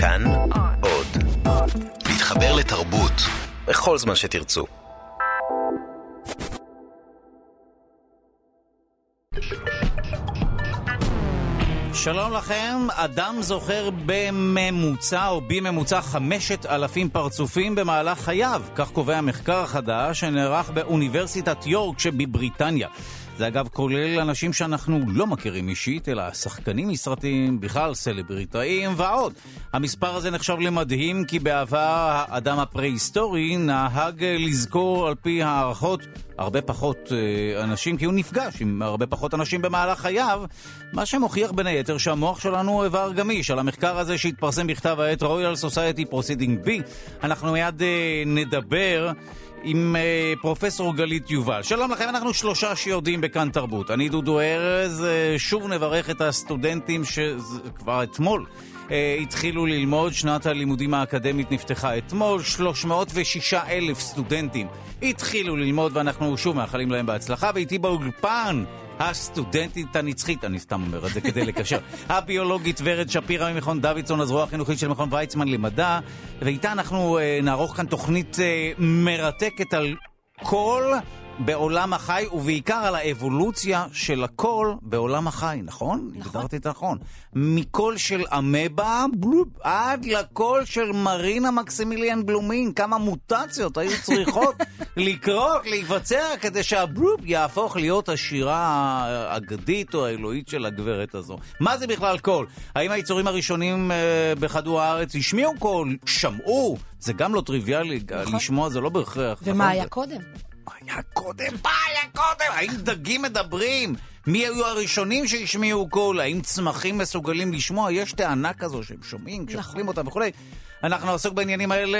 כאן עוד. להתחבר לתרבות בכל זמן שתרצו. שלום לכם, אדם זוכר בממוצע או בממוצע חמשת אלפים פרצופים במהלך חייו, כך קובע מחקר חדש שנערך באוניברסיטת יורק שבבריטניה. זה אגב כולל אנשים שאנחנו לא מכירים אישית, אלא שחקנים מסרטים, בכלל סלבריטאים ועוד. המספר הזה נחשב למדהים כי בעבר האדם הפרה-היסטורי נהג לזכור על פי הערכות הרבה פחות אה, אנשים, כי הוא נפגש עם הרבה פחות אנשים במהלך חייו, מה שמוכיח בין היתר שהמוח שלנו הוא איבר גמיש. על המחקר הזה שהתפרסם בכתב העת Royal Society Proceeding B, אנחנו מיד אה, נדבר. עם uh, פרופסור גלית יובל. שלום לכם, אנחנו שלושה שיודעים בכאן תרבות. אני דודו ארז, uh, שוב נברך את הסטודנטים שכבר אתמול uh, התחילו ללמוד. שנת הלימודים האקדמית נפתחה אתמול, 306 אלף סטודנטים התחילו ללמוד ואנחנו שוב מאחלים להם בהצלחה. ואיתי באולפן הסטודנטית הנצחית, אני סתם אומר את זה כדי לקשר, הביולוגית ורד שפירא ממכון דוידסון, הזרוע החינוכית של מכון ויצמן למדע, ואיתה אנחנו uh, נערוך כאן תוכנית uh, מרתקת על כל בעולם החי, ובעיקר על האבולוציה של הכל בעולם החי, נכון? נכון. הגדרתי את נכון. מקול של אמבה בלופ, עד לקול של מרינה מקסימיליאן בלומין, כמה מוטציות היו צריכות לקרות, להיווצר, כדי שהבלופ יהפוך להיות השירה האגדית או האלוהית של הגברת הזו. מה זה בכלל קול? האם היצורים הראשונים אה, בכדור הארץ השמיעו קול? שמעו? זה גם לא טריוויאלי, נכון. לשמוע זה לא בהכרח. ומה נכון? היה קודם? היה קודם? מה היה קודם? האם דגים מדברים? מי היו הראשונים שהשמיעו קול? האם צמחים מסוגלים לשמוע? יש טענה כזו שהם שומעים כשאוכלים נכון. אותם וכולי. אנחנו נעסוק בעניינים האלה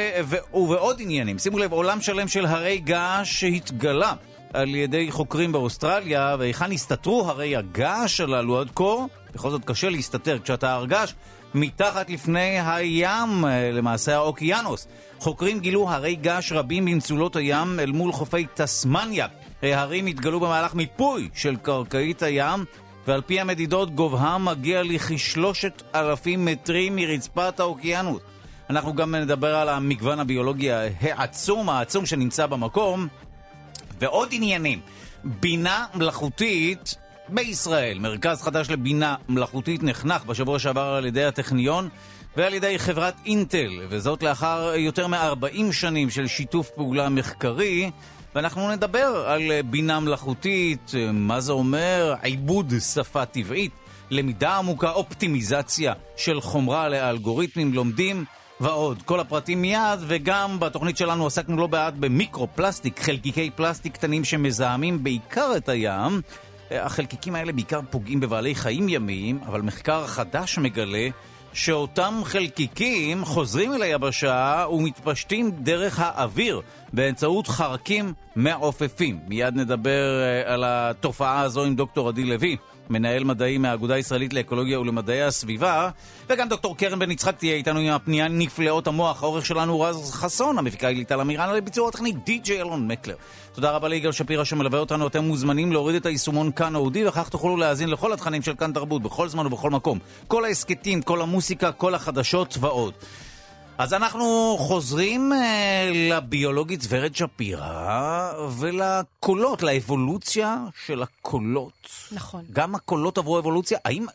ובעוד עניינים. שימו לב, עולם שלם של הרי געש שהתגלה על ידי חוקרים באוסטרליה, והיכן הסתתרו הרי הגעש הללו עד כה? בכל זאת קשה להסתתר כשאתה הרגש מתחת לפני הים, למעשה האוקיינוס. חוקרים גילו הרי געש רבים במצולות הים אל מול חופי תסמניה. ההרים התגלו במהלך מיפוי של קרקעית הים, ועל פי המדידות גובהם מגיע לכשלושת אלפים מטרים מרצפת האוקיינוס. אנחנו גם נדבר על המגוון הביולוגי העצום, העצום שנמצא במקום, ועוד עניינים. בינה מלאכותית בישראל. מרכז חדש לבינה מלאכותית נחנך בשבוע שעבר על ידי הטכניון ועל ידי חברת אינטל, וזאת לאחר יותר מ-40 שנים של שיתוף פעולה מחקרי. ואנחנו נדבר על בינה מלאכותית, מה זה אומר, עיבוד שפה טבעית, למידה עמוקה, אופטימיזציה של חומרה לאלגוריתמים לומדים ועוד. כל הפרטים מיד, וגם בתוכנית שלנו עסקנו לא מעט במיקרו-פלסטיק, חלקיקי פלסטיק קטנים שמזהמים בעיקר את הים. החלקיקים האלה בעיקר פוגעים בבעלי חיים ימיים, אבל מחקר חדש מגלה שאותם חלקיקים חוזרים אל היבשה ומתפשטים דרך האוויר באמצעות חרקים מעופפים. מיד נדבר אה, על התופעה הזו עם דוקטור עדי לוי. מנהל מדעי מהאגודה הישראלית לאקולוגיה ולמדעי הסביבה, וגם דוקטור קרן בן יצחק תהיה איתנו עם הפנייה נפלאות המוח. העורך שלנו הוא רז חסון, המפיקה היא ליטל אמירן, לביצוע הטכני די.ג'יי אלון מקלר. תודה רבה ליגאל שפירא שמלווה אותנו, אתם מוזמנים להוריד את היישומון כאן אודי, וכך תוכלו להאזין לכל התכנים של כאן תרבות, בכל זמן ובכל מקום. כל ההסכתים, כל המוסיקה, כל החדשות ועוד. אז אנחנו חוזרים אה, לביולוגית ורד שפירא ולקולות, לאבולוציה של הקולות. נכון. גם הקולות עברו אבולוציה. האם...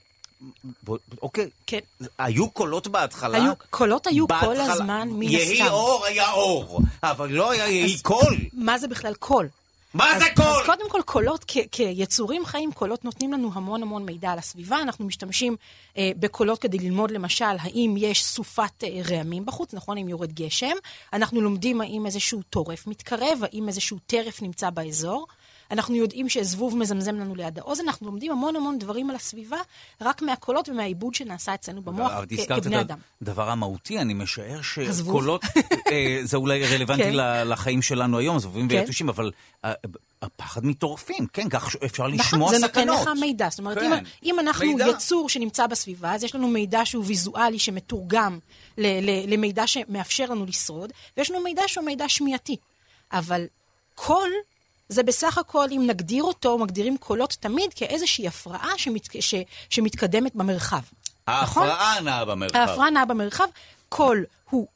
אוקיי. כן. היו קולות בהתחלה? היו, קולות היו בהתחלה, כל הזמן, מן הסתם. יהי אור היה אור, אבל לא היה יהי קול. מה זה בכלל קול? מה אז, זה קול? אז קודם כל, קולות, כ- כיצורים חיים, קולות נותנים לנו המון המון מידע על הסביבה. אנחנו משתמשים אה, בקולות כדי ללמוד, למשל, האם יש סופת אה, רעמים בחוץ, נכון? אם יורד גשם. אנחנו לומדים האם איזשהו טורף מתקרב, האם איזשהו טרף נמצא באזור. אנחנו יודעים שזבוב מזמזם לנו ליד האוזן, אנחנו לומדים המון המון דברים על הסביבה, רק מהקולות ומהעיבוד שנעשה אצלנו במוח כבני אדם. הדבר המהותי, אני משער שקולות, אה, זה אולי רלוונטי כן. לחיים שלנו היום, זבובים כן. ויתושים, אבל אה, הפחד מטורפים, כן, כך אפשר לשמוע סכנות. נכון, זה נותן לך מידע. זאת אומרת, כן. אם, אם אנחנו מידע. יצור שנמצא בסביבה, אז יש לנו מידע שהוא ויזואלי, שמתורגם ל, ל, למידע שמאפשר לנו לשרוד, ויש לנו מידע שהוא מידע שמיעתי. אבל קול זה בסך הכל, אם נגדיר אותו, מגדירים קולות תמיד כאיזושהי הפרעה שמת, ש, שמתקדמת במרחב. ההפרעה נכון? נעה במרחב. ההפרעה נעה במרחב. קול הוא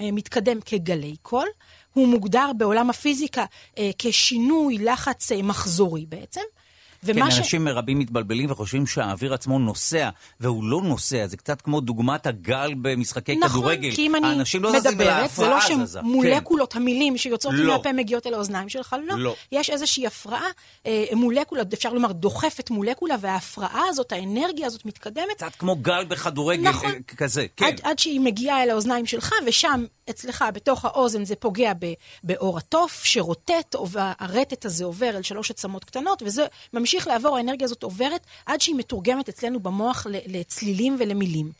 אה, מתקדם כגלי קול, הוא מוגדר בעולם הפיזיקה אה, כשינוי לחץ אה, מחזורי בעצם. כן, ש... אנשים רבים מתבלבלים וחושבים שהאוויר עצמו נוסע, והוא לא נוסע, זה קצת כמו דוגמת הגל במשחקי נכון, כדורגל. נכון, כי אם אני לא מדברת, זה לא שמולקולות כן. המילים שיוצאות לא. מהפה מגיעות אל האוזניים שלך, לא. לא. יש איזושהי הפרעה, אה, מולקולה, אפשר לומר דוחפת מולקולה, וההפרעה הזאת, האנרגיה הזאת מתקדמת. קצת כמו גל בכדורגל נכון, אה, כזה, כן. עד, עד שהיא מגיעה אל האוזניים שלך, ושם אצלך, בתוך האוזן, זה פוגע באור התוף, שרוטט, והרטט הזה עובר אל שלוש עצמות קטנות, וזה ממשיך לעבור, האנרגיה הזאת עוברת עד שהיא מתורגמת אצלנו במוח לצלילים ולמילים.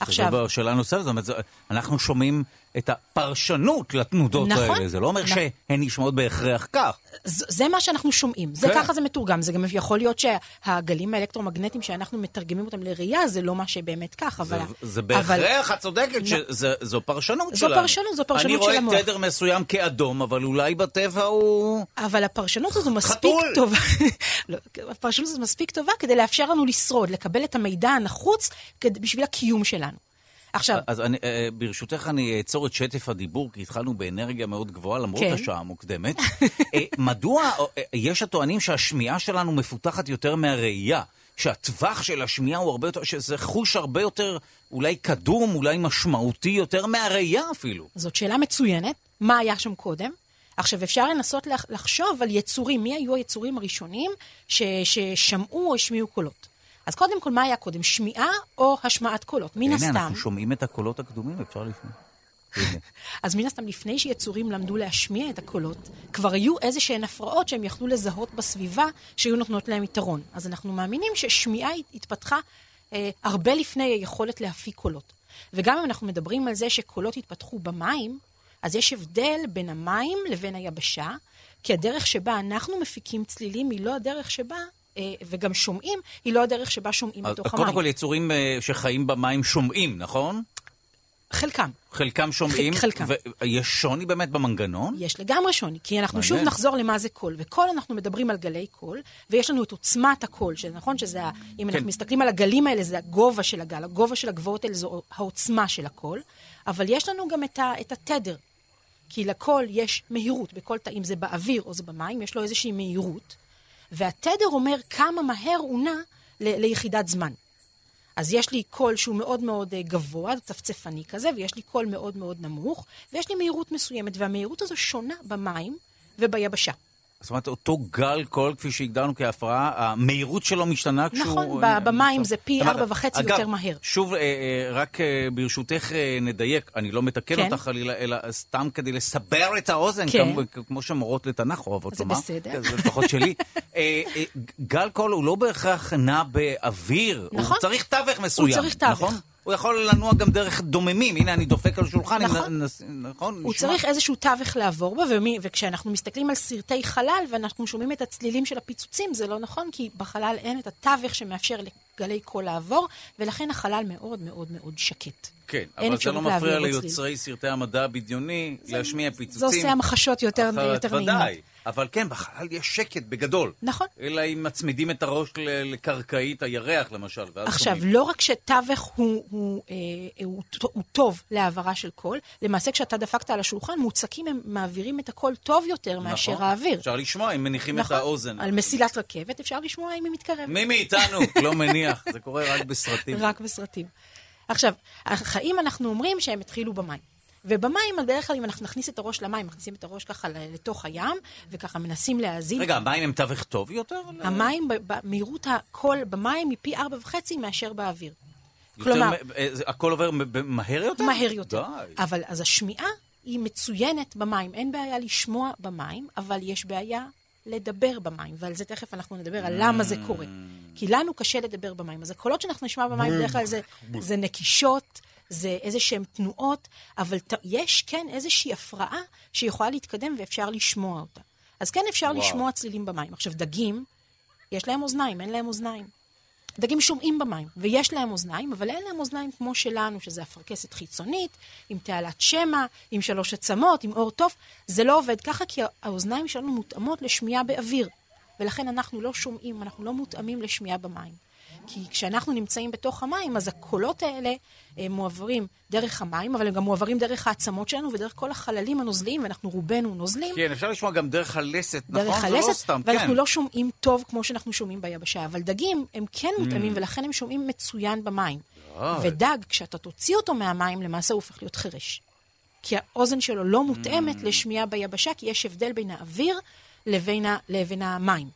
עכשיו... שאלה נוספת, זאת אומרת, אנחנו שומעים את הפרשנות לתנודות נכון, האלה. זה לא אומר נכון. שהן נשמעות בהכרח כך. זה, זה מה שאנחנו שומעים, זה כן. ככה זה מתורגם. זה גם יכול להיות שהגלים האלקטרומגנטיים שאנחנו מתרגמים אותם לראייה, זה לא מה שבאמת כך, אבל... זה, זה בהכרח, את צודקת, שזו פרשנות זו שלנו. פרשנות, זו פרשנות של המוח. אני רואה תדר מסוים כאדום, אבל אולי בטבע הוא... אבל הפרשנות הזו מספיק טובה. לא, הפרשנות הזו מספיק טובה כדי לאפשר לנו לשרוד, לקבל את המידע הנחוץ בשביל הקיום שלנו. עכשיו... אז אני, אה, ברשותך אני אעצור את שטף הדיבור, כי התחלנו באנרגיה מאוד גבוהה, למרות כן. השעה המוקדמת. אה, מדוע אה, יש הטוענים שהשמיעה שלנו מפותחת יותר מהראייה? שהטווח של השמיעה הוא הרבה יותר, שזה חוש הרבה יותר אולי קדום, אולי משמעותי יותר מהראייה אפילו. זאת שאלה מצוינת. מה היה שם קודם? עכשיו, אפשר לנסות לחשוב על יצורים, מי היו היצורים הראשונים ש, ששמעו או השמיעו קולות. אז קודם כל, מה היה קודם, שמיעה או השמעת קולות? מן הסתם... הנה, אנחנו שומעים את הקולות הקדומים, אפשר לשמוע. אז מן הסתם, לפני שיצורים למדו להשמיע את הקולות, כבר היו איזה שהן הפרעות שהם יכלו לזהות בסביבה, שהיו נותנות להם יתרון. אז אנחנו מאמינים ששמיעה התפתחה אה, הרבה לפני היכולת להפיק קולות. וגם אם אנחנו מדברים על זה שקולות התפתחו במים, אז יש הבדל בין המים לבין היבשה, כי הדרך שבה אנחנו מפיקים צלילים היא לא הדרך שבה וגם שומעים, היא לא הדרך שבה שומעים בתוך המים. קודם כל, יצורים אה, שחיים במים שומעים, נכון? חלקם. חלקם שומעים? חלקם. ויש שוני באמת במנגנון? יש לגמרי שוני, כי אנחנו מעניין. שוב נחזור למה זה קול. וקול, אנחנו מדברים על גלי קול, ויש לנו את עוצמת הקול, שזה נכון שזה, אם כן. אנחנו מסתכלים על הגלים האלה, זה הגובה של הגל, הגובה של הגבוהות האלה זו העוצמה של הקול, אבל יש לנו גם את, ה, את התדר. כי לקול יש מהירות, בכל אם זה באוויר או זה במים, יש לו איזושהי מהירות. והתדר אומר כמה מהר הוא נע ל- ליחידת זמן. אז יש לי קול שהוא מאוד מאוד אה, גבוה, צפצפני כזה, ויש לי קול מאוד מאוד נמוך, ויש לי מהירות מסוימת, והמהירות הזו שונה במים וביבשה. זאת אומרת, אותו גל קול, כפי שהגדרנו כהפרעה, המהירות שלו משתנה כשהוא... נכון, במים זה פי ארבע וחצי יותר מהר. שוב, אה, אה, רק אה, ברשותך נדייק, אני לא מתקן כן. אותך חלילה, אלא סתם כדי לסבר את האוזן, כן. כמו שמורות לתנ"ך אוהבות לומר. זה בסדר. זה לפחות שלי. גל קול הוא לא בהכרח נע באוויר. נכון. הוא צריך תווך מסוים. הוא צריך תווך. נכון? הוא יכול לנוע גם דרך דוממים. הנה, אני דופק על שולחן. נכון. נס, נכון? הוא נשמע. צריך איזשהו תווך לעבור בו, ומי, וכשאנחנו מסתכלים על סרטי חלל ואנחנו שומעים את הצלילים של הפיצוצים, זה לא נכון, כי בחלל אין את התווך שמאפשר לגלי קול לעבור, ולכן החלל מאוד מאוד מאוד שקט. כן, אבל זה לא מפריע ליוצרי סרטי המדע הבדיוני להשמיע פיצוצים. זה עושה המחשות יותר, יותר נעימות. ודאי. אבל כן, בחלל יש שקט בגדול. נכון. אלא אם מצמידים את הראש לקרקעית הירח, למשל, עכשיו, שומעים. לא רק שתווך הוא, הוא, אה, הוא, הוא, הוא טוב להעברה של קול, למעשה כשאתה דפקת על השולחן, מוצקים הם מעבירים את הקול טוב יותר נכון. מאשר האוויר. אפשר לשמוע אם מניחים נכון. את האוזן. על מסילת רכבת אפשר לשמוע אם היא מתקרבת. מי מאיתנו לא מניח, זה קורה רק בסרטים. רק בסרטים. עכשיו, החיים אנחנו אומרים שהם התחילו במים. ובמים, בדרך כלל אם אנחנו נכניס את הראש למים, מכניסים את הראש ככה לתוך הים, וככה מנסים להאזין. רגע, המים הם תווך טוב יותר? המים, במהירות הקול במים היא פי ארבע וחצי מאשר באוויר. כלומר... אה, הכל עובר מהר יותר? מהר יותר. די. אבל אז השמיעה היא מצוינת במים. אין בעיה לשמוע במים, אבל יש בעיה לדבר במים, ועל זה תכף אנחנו נדבר, על למה זה קורה. כי לנו קשה לדבר במים. אז הקולות שאנחנו נשמע במים בדרך כלל זה, זה נקישות, זה איזה שהן תנועות, אבל ת, יש כן איזושהי הפרעה שיכולה להתקדם ואפשר לשמוע אותה. אז כן אפשר וואו. לשמוע צלילים במים. עכשיו, דגים, יש להם אוזניים, אין להם אוזניים. דגים שומעים במים, ויש להם אוזניים, אבל אין להם אוזניים כמו שלנו, שזה אפרכסת חיצונית, עם תעלת שמע, עם שלוש עצמות, עם אור תוף. זה לא עובד ככה, כי האוזניים שלנו מותאמות לשמיעה באוויר. ולכן אנחנו לא שומעים, אנחנו לא מותאמים לשמיעה במים. כי כשאנחנו נמצאים בתוך המים, אז הקולות האלה מועברים דרך המים, אבל הם גם מועברים דרך העצמות שלנו ודרך כל החללים הנוזליים, ואנחנו רובנו נוזלים. כן, אפשר לשמוע גם דרך הלסת, דרך נכון? הלסת, זה לא סתם, ואנחנו כן. לא שומעים טוב כמו שאנחנו שומעים ביבשה. אבל דגים הם כן Mm. מותאמים, ולכן הם שומעים מצוין במים. אה. ודג, כשאתה תוציא אותו מהמים, למעשה הוא הופך להיות חירש. כי האוזן שלו לא מותאמת Mm. לשמיעה ביבשה, כי יש הבדל בין האוויר לבין, ה, לבין המים.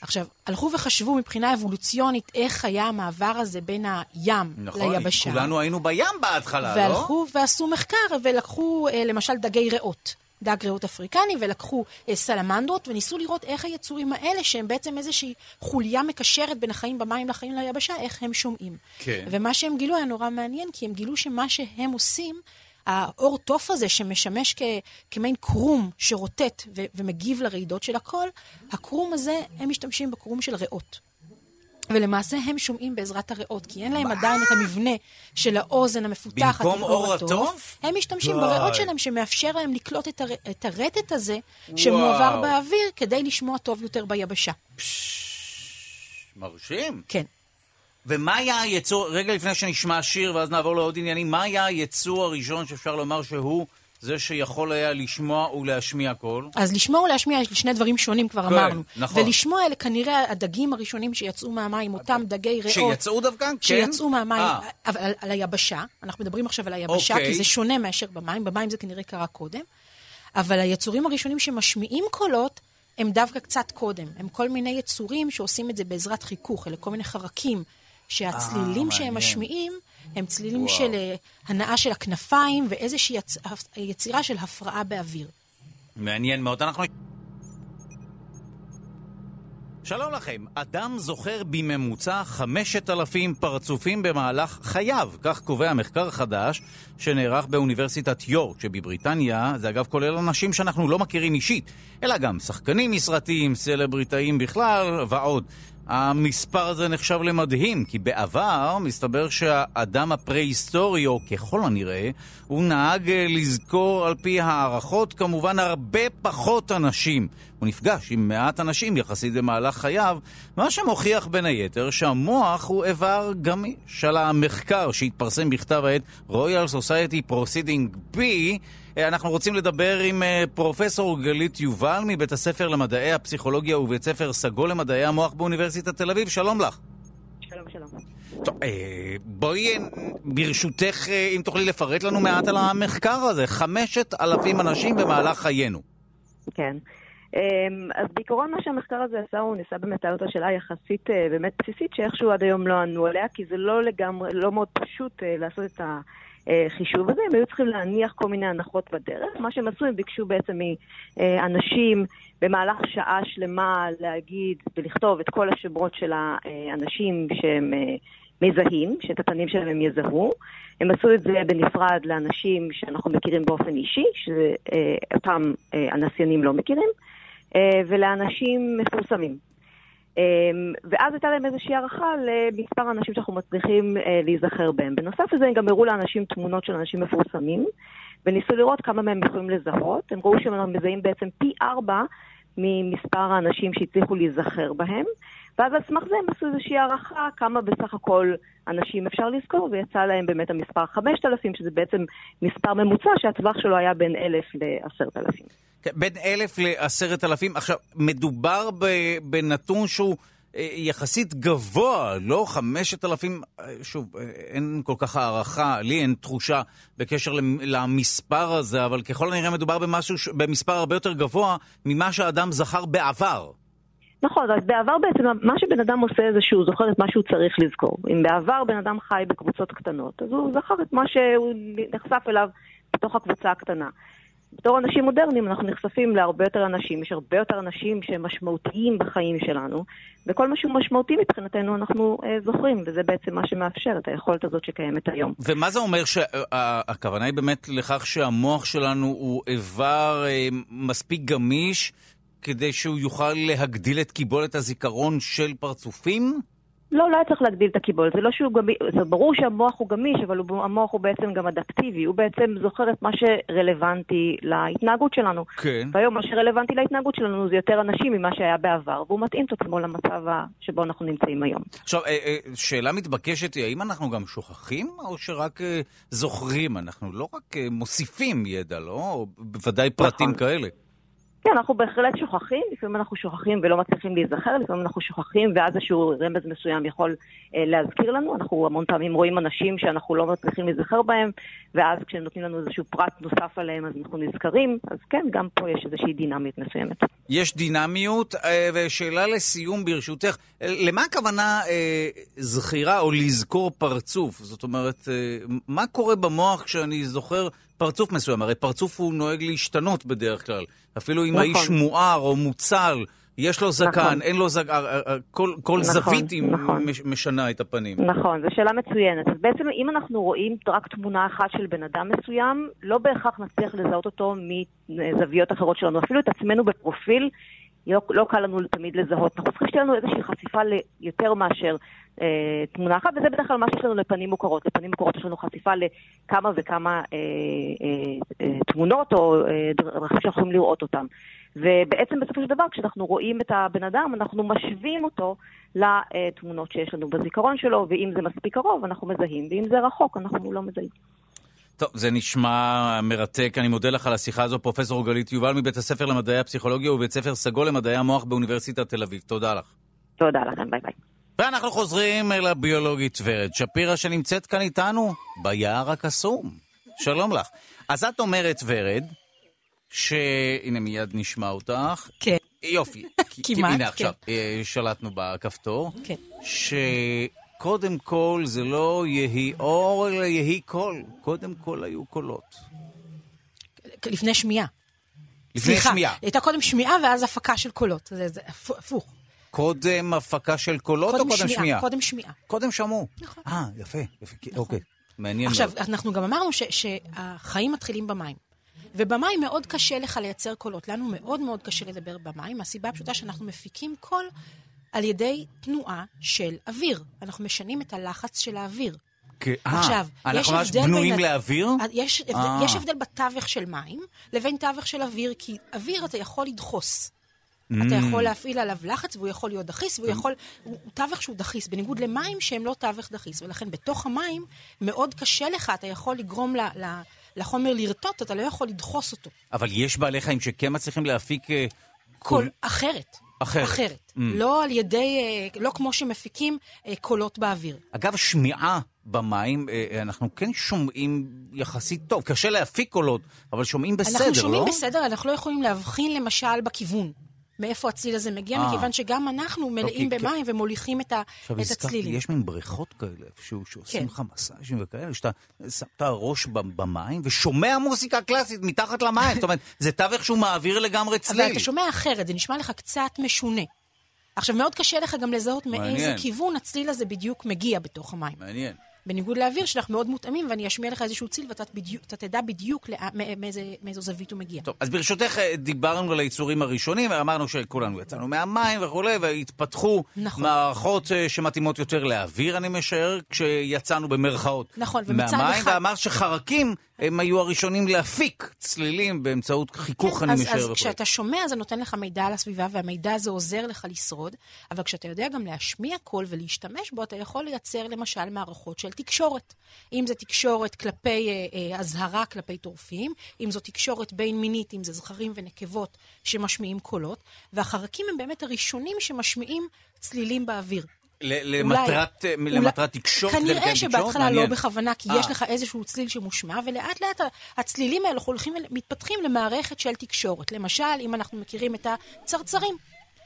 עכשיו, הלכו וחשבו מבחינה אבולוציונית איך היה המעבר הזה בין הים נכון, ליבשה. כולנו היינו בים בהתחלה, לא? והלכו ועשו מחקר, ולקחו אה, למשל דגי ריאות, דג ריאות אפריקני, ולקחו אה, סלמנדרות, וניסו לראות איך היצורים האלה, שהם בעצם איזושהי חוליה מקשרת בין החיים במים לחיים ליבשה, איך הם שומעים. כן. ומה שהם גילו היה נורא מעניין, כי הם גילו שמה שהם עושים, האור תוף הזה שמשמש כ, כמעין קרום שרוטט ו, ומגיב לרעידות של הקול, הקרום הזה, הם משתמשים בקרום של ריאות. ולמעשה הם שומעים בעזרת הריאות, כי אין להם עדיין את המבנה של האוזן המפותחת. במקום אור הטוב. הם משתמשים. בריאות שלהם, שמאפשר להם לקלוט את, הר... את הרטט הזה, שמועבר. באוויר, כדי לשמוע טוב יותר ביבשה. מרשים. כן. ומה היה היצור, רגע לפני שנשמע שיר ואז נעבור לעוד עניינים, מה היה היצור הראשון שאפשר לומר שהוא זה שיכול היה לשמוע ולהשמיע קול? אז לשמוע ולהשמיע יש שני דברים שונים, כבר כן, אמרנו. נכון. ולשמוע אלה כנראה הדגים הראשונים שיצאו מהמים, אותם דגי ריאות. שיצאו דווקא? כן? שיצאו מהמים, אה, אבל על, על היבשה, אנחנו מדברים עכשיו על היבשה, אוקיי. כי זה שונה מאשר במים, במים זה כנראה קרה קודם, אבל היצורים הראשונים שמשמיעים קולות, הם דווקא קצת קודם. הם כל מיני יצורים שעושים את זה בעזרת חיכוך, אלה כל מיני חרקים, שהצלילים אה, שהם. משמיעים, הם צלילים וואו. של אה, הנאה של הכנפיים ואיזושהי יצ... יצירה של הפרעה באוויר. מעניין מאוד. אנחנו... שלום לכם. אדם זוכר בממוצע 5,000 פרצופים במהלך חייו. כך קובע מחקר חדש שנערך באוניברסיטת יורק שבבריטניה. זה אגב כולל אנשים שאנחנו לא מכירים אישית, אלא גם שחקנים מסרטיים, סלבריטאים בכלל ועוד. המספר הזה נחשב למדהים, כי בעבר מסתבר שהאדם הפרה-היסטורי, או ככל הנראה, הוא נהג אה, לזכור על פי הערכות כמובן הרבה פחות אנשים. הוא נפגש עם מעט אנשים יחסית במהלך חייו, מה שמוכיח בין היתר שהמוח הוא איבר גמיש. על המחקר שהתפרסם בכתב העת Royal Society Proceeding B, אנחנו רוצים לדבר עם אה, פרופסור גלית יובל מבית הספר למדעי הפסיכולוגיה ובית ספר סגול למדעי המוח באוניברסיטת תל אביב. שלום לך. שלום, שלום. טוב, אה, בואי, אה, ברשותך, אה, אם תוכלי לפרט לנו מעט על המחקר הזה. חמשת אלפים אנשים במהלך חיינו. כן. אמ, אז בעיקרון מה שהמחקר הזה עשה, הוא ניסה באמת לעלות על שאלה יחסית אה, באמת בסיסית, שאיכשהו עד היום לא ענו עליה, כי זה לא לגמרי, לא מאוד פשוט אה, לעשות את החישוב הזה, הם היו צריכים להניח כל מיני הנחות בדרך. מה שהם עשו, הם ביקשו בעצם מאנשים במהלך שעה שלמה להגיד ולכתוב את כל השמות של האנשים שהם אה, מזהים, שאת הפנים שלהם הם יזהו. הם עשו את זה בנפרד לאנשים שאנחנו מכירים באופן אישי, שאותם הנסיינים לא מכירים, אה, ולאנשים מפורסמים. אה, ואז הייתה להם איזושהי הערכה למספר האנשים שאנחנו מצליחים אה, להיזכר בהם. בנוסף לזה הם גם הראו לאנשים תמונות של אנשים מפורסמים, וניסו לראות כמה מהם יכולים לזהות. הם ראו שהם מזהים בעצם פי ארבע ממספר האנשים שהצליחו להיזכר בהם. ואז על סמך זה הם עשו איזושהי הערכה כמה בסך הכל אנשים אפשר לזכור, ויצא להם באמת המספר 5,000, שזה בעצם מספר ממוצע שהטווח שלו היה בין 1,000 ל-10,000. כן, בין אלף לעשרת אלפים. עכשיו, מדובר בנתון שהוא אה, יחסית גבוה, לא חמשת אלפים, אה, שוב, אה, אין כל כך הערכה, לי אין תחושה בקשר למ- למספר הזה, אבל ככל הנראה מדובר במשהו, במספר הרבה יותר גבוה ממה שהאדם זכר בעבר. נכון, אז בעבר בעצם מה שבן אדם עושה זה שהוא זוכר את מה שהוא צריך לזכור. אם בעבר בן אדם חי בקבוצות קטנות, אז הוא זכר את מה שהוא נחשף אליו בתוך הקבוצה הקטנה. בתור אנשים מודרניים אנחנו נחשפים להרבה יותר אנשים, יש הרבה יותר אנשים שהם משמעותיים בחיים שלנו, וכל מה שהוא משמעותי מבחינתנו אנחנו אה, זוכרים, וזה בעצם מה שמאפשר את היכולת הזאת שקיימת היום. ומה זה אומר שהכוונה היא באמת לכך שהמוח שלנו הוא איבר אה, מספיק גמיש כדי שהוא יוכל להגדיל את קיבולת הזיכרון של פרצופים? לא, לא היה צריך להגדיל את הקיבולת. זה לא שהוא גמיש, זה ברור שהמוח הוא גמיש, אבל הוא, המוח הוא בעצם גם אדפטיבי. הוא בעצם זוכר את מה שרלוונטי להתנהגות שלנו. כן. והיום מה שרלוונטי להתנהגות שלנו זה יותר אנשים ממה שהיה בעבר, והוא מתאים את עצמו למצב שבו אנחנו נמצאים היום. עכשיו, אה, אה, שאלה מתבקשת היא, האם אנחנו גם שוכחים, או שרק אה, זוכרים? אנחנו לא רק מוסיפים ידע, לא? או בוודאי פרטים נכון. כאלה. כן, אנחנו בהחלט שוכחים, לפעמים אנחנו שוכחים ולא מצליחים להיזכר, לפעמים אנחנו שוכחים ואז איזשהו רמז מסוים יכול אה, להזכיר לנו. אנחנו המון פעמים רואים אנשים שאנחנו לא מצליחים להיזכר בהם, ואז כשהם נותנים לנו איזשהו פרט נוסף עליהם אז אנחנו נזכרים. אז כן, גם פה יש איזושהי דינמיות מסוימת. יש דינמיות, אה, ושאלה לסיום ברשותך, אה, למה הכוונה אה, זכירה או לזכור פרצוף? זאת אומרת, אה, מה קורה במוח כשאני זוכר פרצוף מסוים? הרי פרצוף הוא נוהג להשתנות בדרך כלל. אפילו אם נכון. האיש מואר או מוצל, יש לו זקן, נכון. אין לו זקן, אה, אה, כל, כל נכון, זווית נכון. משנה את הפנים. נכון, זו שאלה מצוינת. אז בעצם אם אנחנו רואים רק תמונה אחת של בן אדם מסוים, לא בהכרח נצליח לזהות אותו מזוויות אחרות שלנו. אפילו את עצמנו בפרופיל, לא, לא קל לנו תמיד לזהות. אנחנו צריכים שתהיה לנו איזושהי חשיפה ליותר מאשר אה, תמונה אחת, וזה בדרך כלל מה שיש לנו לפנים מוכרות. לפנים מוכרות יש לנו חשיפה לכמה וכמה אה, אה, אה, תמונות או אה, דרכים שאנחנו יכולים לראות אותם. ובעצם בסופו של דבר, כשאנחנו רואים את הבן אדם, אנחנו משווים אותו לתמונות שיש לנו בזיכרון שלו, ואם זה מספיק קרוב, אנחנו מזהים, ואם זה רחוק, אנחנו לא מזהים. טוב, זה נשמע מרתק. אני מודה לך על השיחה הזו, פרופ' גלית יובל מבית הספר למדעי הפסיכולוגיה ובית ספר סגול למדעי המוח באוניברסיטת תל אביב. תודה לך. תודה לכם, ביי ביי. ואנחנו חוזרים אל הביולוגית ורד שפירא שנמצאת כאן איתנו ביער הקסום. שלום לך. אז את אומרת, ורד, שהנה מיד נשמע אותך. כן. יופי. כמעט, הנה עכשיו, כן. אה, שלטנו בכפתור. כן. שקודם כל זה לא יהי אור, אלא יהי קול. קודם כל היו קולות. לפני שמיעה. לפני סליחה, שמיעה. הייתה קודם שמיעה ואז הפקה של קולות. זה, זה הפוך. קודם הפקה של קולות או קודם שמיעה? שמיעה? קודם שמיעה. קודם שמעו. נכון. אה, יפה, יפה, נכון. אוקיי. מעניין עכשיו, מאוד. אנחנו גם אמרנו ש, שהחיים מתחילים במים. ובמים מאוד קשה לך לייצר קולות. לנו מאוד מאוד קשה לדבר במים, מהסיבה הפשוטה שאנחנו מפיקים קול על ידי תנועה של אוויר. אנחנו משנים את הלחץ של האוויר. אה, עכשיו, אנחנו ממש בנויים בין... לאוויר? יש, הבדל, יש הבדל בתווך של מים לבין תווך של אוויר, כי אוויר אתה יכול לדחוס. Mm. אתה יכול להפעיל עליו לחץ והוא יכול להיות דחיס, והוא יכול... הוא תווך שהוא דחיס, בניגוד למים שהם לא תווך דחיס. ולכן בתוך המים מאוד קשה לך, אתה יכול לגרום ל... ל לחומר לרטוט, אתה לא יכול לדחוס אותו. אבל יש בעלי חיים שכן מצליחים להפיק... קול אחרת. אחרת. אחרת. Mm. לא על ידי, uh, לא כמו שמפיקים uh, קולות באוויר. אגב, שמיעה במים, uh, אנחנו כן שומעים יחסית טוב. קשה להפיק קולות, אבל שומעים בסדר, לא? אנחנו שומעים? בסדר, אנחנו לא יכולים להבחין למשל בכיוון. מאיפה הצליל הזה מגיע, 아, אה. מכיוון שגם אנחנו מלאים אוקיי, במים כן. ומוליכים את, ה, את הצלילים. יש מין בריכות כאלה, איפשהו, שעושים כן. לך מסאז'ים וכאלה, שאתה שם את הראש במים ושומע מוזיקה קלאסית מתחת למים. זאת אומרת, זה תווך שהוא מעביר לגמרי צליל. אבל אתה שומע אחרת, זה נשמע לך קצת משונה. עכשיו, מאוד קשה לך גם לזהות מאיזה כיוון הצליל הזה בדיוק מגיע בתוך המים. מעניין. בניגוד לאוויר שאנחנו מאוד מותאמים, ואני אשמיע לך איזשהו ציל ואתה בדיוק, תדע בדיוק לא, מאיזה, מאיזו זווית הוא מגיע. טוב, אז ברשותך אה, דיברנו על היצורים הראשונים, ואמרנו שכולנו יצאנו מהמים וכולי, והתפתחו נכון. מערכות אה, שמתאימות יותר לאוויר, אני משער, כשיצאנו במרכאות נכון, מהמים, אחד... ואמרת שחרקים הם היו הראשונים להפיק צלילים באמצעות חיכוך, כן, אני משער. אז, אז כשאתה שומע, זה נותן לך מידע על הסביבה, והמידע הזה עוזר לך לשרוד, אבל כשאתה יודע גם להשמיע קול ולהשתמש בו, אתה יכול לייצר למשל מערכות של תקשורת. אם זה תקשורת כלפי אה, אה, אזהרה כלפי טורפים, אם זו תקשורת בין מינית, אם זה זכרים ונקבות שמשמיעים קולות, והחרקים הם באמת הראשונים שמשמיעים צלילים באוויר. למטרת, אולי, למטרת תקשורת? כנראה שבהתחלה לא בכוונה, כי 아. יש אה. לך איזשהו צליל שמושמע, ולאט לאט הצלילים האלה הולכים ומתפתחים למערכת של תקשורת. למשל, אם אנחנו מכירים את הצרצרים.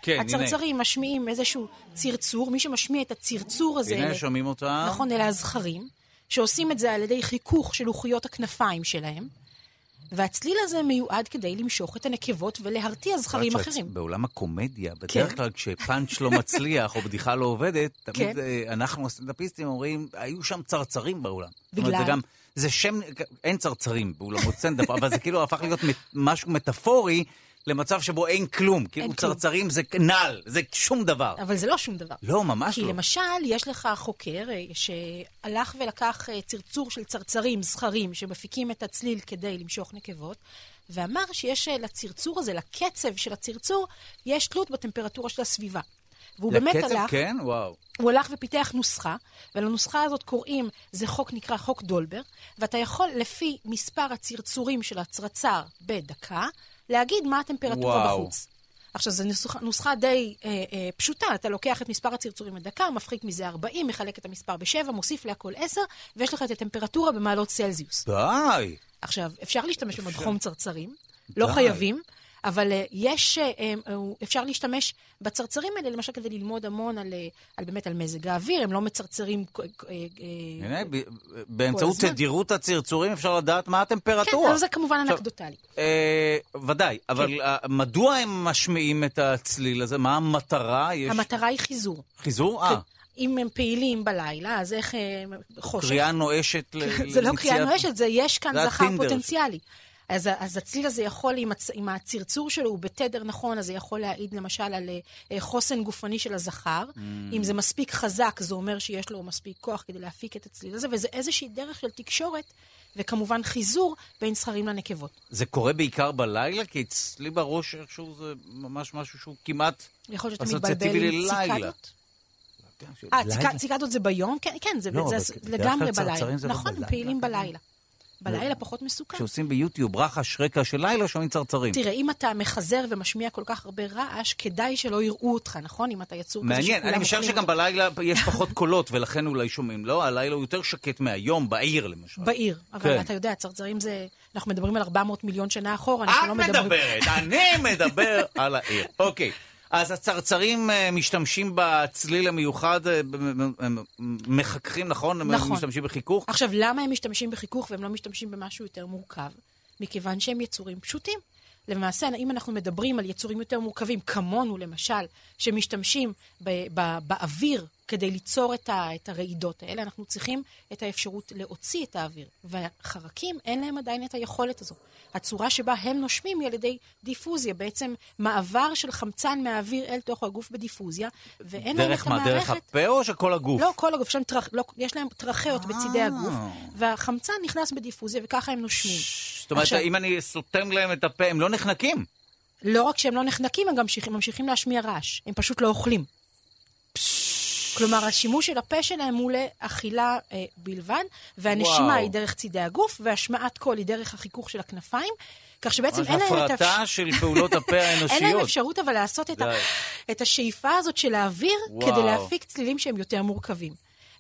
כן, הצרצרים הנה. משמיעים איזשהו צרצור, מי שמשמיע את הצרצור הזה... הנה, אלה, שומעים אותה. נכון, אלה הזכרים, שעושים את זה על ידי חיכוך של לוחיות הכנפיים שלהם. והצליל הזה מיועד כדי למשוך את הנקבות ולהרתיע זכרים אחרים. בעולם הקומדיה, בדרך כן. כלל כשפאנץ' לא מצליח או בדיחה לא עובדת, תמיד כן. אה, אנחנו הסטנדאפיסטים אומרים, היו שם צרצרים באולם. בגלל? זאת אומרת, זה גם, זה שם, אין צרצרים באולמות סטנדאפ, אבל זה כאילו הפך להיות משהו מטאפורי. למצב שבו אין כלום. כאילו כלום. צרצרים זה נעל, זה שום דבר. אבל זה לא שום דבר. לא, ממש כי לא. למשל, יש לך חוקר אה, שהלך ולקח אה, צרצור של צרצרים זכרים שמפיקים את הצליל כדי למשוך נקבות, ואמר שיש אה, לצרצור הזה, לקצב של הצרצור, יש תלות בטמפרטורה של הסביבה. והוא באמת לקצב, הלך, כן? וואו. הוא הלך ופיתח נוסחה, ולנוסחה הזאת קוראים, זה חוק נקרא חוק דולבר, ואתה יכול לפי מספר הצרצורים של הצרצר בדקה, להגיד מה הטמפרטורה וואו. בחוץ. עכשיו, זו נוסחה, נוסחה די אה, אה, פשוטה, אתה לוקח את מספר הצרצורים בדקה, מפחית מזה 40, מחלק את המספר ב-7, מוסיף להכל 10, ויש לך את הטמפרטורה במעלות צלזיוס. די. עכשיו, אפשר להשתמש במדחום צרצרים, לא די. חייבים, אבל אה, יש, אה, אה, אפשר להשתמש בצרצרים האלה, למשל כדי ללמוד המון על, על באמת על מזג האוויר, הם לא מצרצרים... הנה, באמצעות. תדירות הצרצורים אפשר לדעת מה כן, הטמפרטורה. אבל זה כמובן עכשיו, אנקדוטלי. אה, ודאי, אבל כן. מדוע הם משמיעים את הצליל הזה? מה המטרה? יש המטרה היא חיזור. חיזור? אה, אם הם פעילים בלילה, אז איך אה, חושך? קריאה נואשת ל- זה לא למציאת- קריאה נואשת, זה יש כאן זכר. פוטנציאלי. אז, אז הצליל הזה יכול, אם, הצ, אם הצרצור שלו הוא בתדר נכון, אז זה יכול להעיד למשל על אה, חוסן גופני של הזכר. Mm. אם זה מספיק חזק, זה אומר שיש לו מספיק כוח כדי להפיק את הצליל הזה, וזה איזושהי דרך של תקשורת, וכמובן חיזור בין זכרים לנקבות. זה קורה בעיקר בלילה? כי אצלי בראש איכשהו זה ממש משהו שהוא כמעט... אסוציאטיבי ללילה. אה, ציקדות זה ביום? כן, כן, זה, לא, לגמרי בלילה. לא נכון, הם פעילים. בלילה. בלילה פחות מסוכן. כשעושים ביוטיוב רחש רקע של לילה, שומעים צרצרים. תראה, אם אתה מחזר ומשמיע כל כך הרבה רעש, כדאי שלא יראו אותך, נכון? אם אתה יצור כזה מעניין, שכולם אני משער שגם. בלילה יש פחות קולות, ולכן אולי שומעים. לא, הלילה הוא יותר שקט מהיום, בעיר למשל. בעיר. אבל כן. אתה יודע, צרצרים זה... אנחנו מדברים על 400 מיליון שנה אחורה, אנחנו לא את מדברים... מדברת, אני מדבר על העיר. אוקיי. אז הצרצרים אה, משתמשים בצליל המיוחד, אה, מחככים, נכון? נכון. משתמשים בחיכוך? עכשיו, למה הם משתמשים בחיכוך והם לא משתמשים במשהו יותר מורכב? מכיוון שהם יצורים פשוטים. למעשה, אם אנחנו מדברים על יצורים יותר מורכבים, כמונו למשל, שמשתמשים באוויר כדי ליצור את, ה- את הרעידות האלה, אנחנו צריכים את האפשרות להוציא את האוויר. והחרקים, אין להם עדיין את היכולת הזו. הצורה שבה הם נושמים היא על ידי דיפוזיה, בעצם מעבר של חמצן מהאוויר אל תוך הגוף בדיפוזיה, ואין להם את דרך מה, המערכת... דרך הפה או שכל הגוף? לא, כל הגוף, להם, טרח, לא, יש להם טרחיות בצידי אה. הגוף, והחמצן נכנס בדיפוזיה, וככה הם נושמים. זאת אומרת, עכשיו- אם אני סותם להם את הפה, הם לא נחנקים. לא רק שהם לא נחנקים, הם גם ממשיכים, להשמיע רעש. הם פשוט לא אוכלים. כלומר, השימוש של הפה שלהם הוא לאכילה אה, בלבד, והנשימה וואו. היא דרך צידי הגוף, והשמעת קול היא דרך החיכוך של הכנפיים, כך שבעצם אין להם את הפרטה של פעולות הפה אין להם האנושיות. אפשרות אבל לעשות את, ה... את השאיפה הזאת של האוויר וואו. כדי להפיק צלילים שהם יותר מורכבים.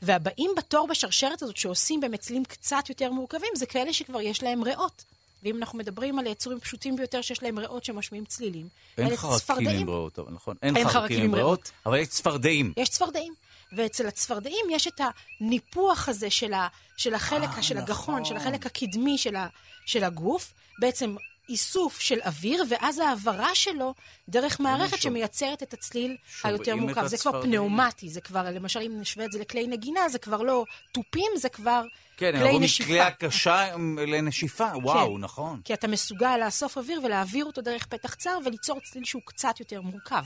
והבאים בתור בשרשרת הזאת שעושים באמת צלילים קצת יותר מורכבים, זה כאלה שכבר יש להם ריאות. ואם אנחנו מדברים על יצורים פשוטים ביותר שיש להם ריאות שמשמיעים צלילים, אין חרקים צפרדעים. עם ריאות, נכון. אין אין חרקים עם ריאות, אבל יש צפרדעים. יש צפרדעים. ואצל הצפרדעים יש את הניפוח הזה של, ה, של החלק, אה, של הגחון, נכון. של החלק הקדמי של, ה, של הגוף, בעצם איסוף של אוויר, ואז העברה שלו דרך מערכת שוב- שמייצרת את הצליל היותר מורכב. זה כבר. פנאומטי, זה כבר, למשל, אם נשווה את זה לכלי נגינה, זה כבר לא תופים, זה כבר כן, כלי נשיפה. מכלי הקשה לנשיפה, וואו, נכון. כי אתה מסוגל לאסוף אוויר ולהעביר אותו דרך פתח צר וליצור צליל שהוא קצת יותר מורכב.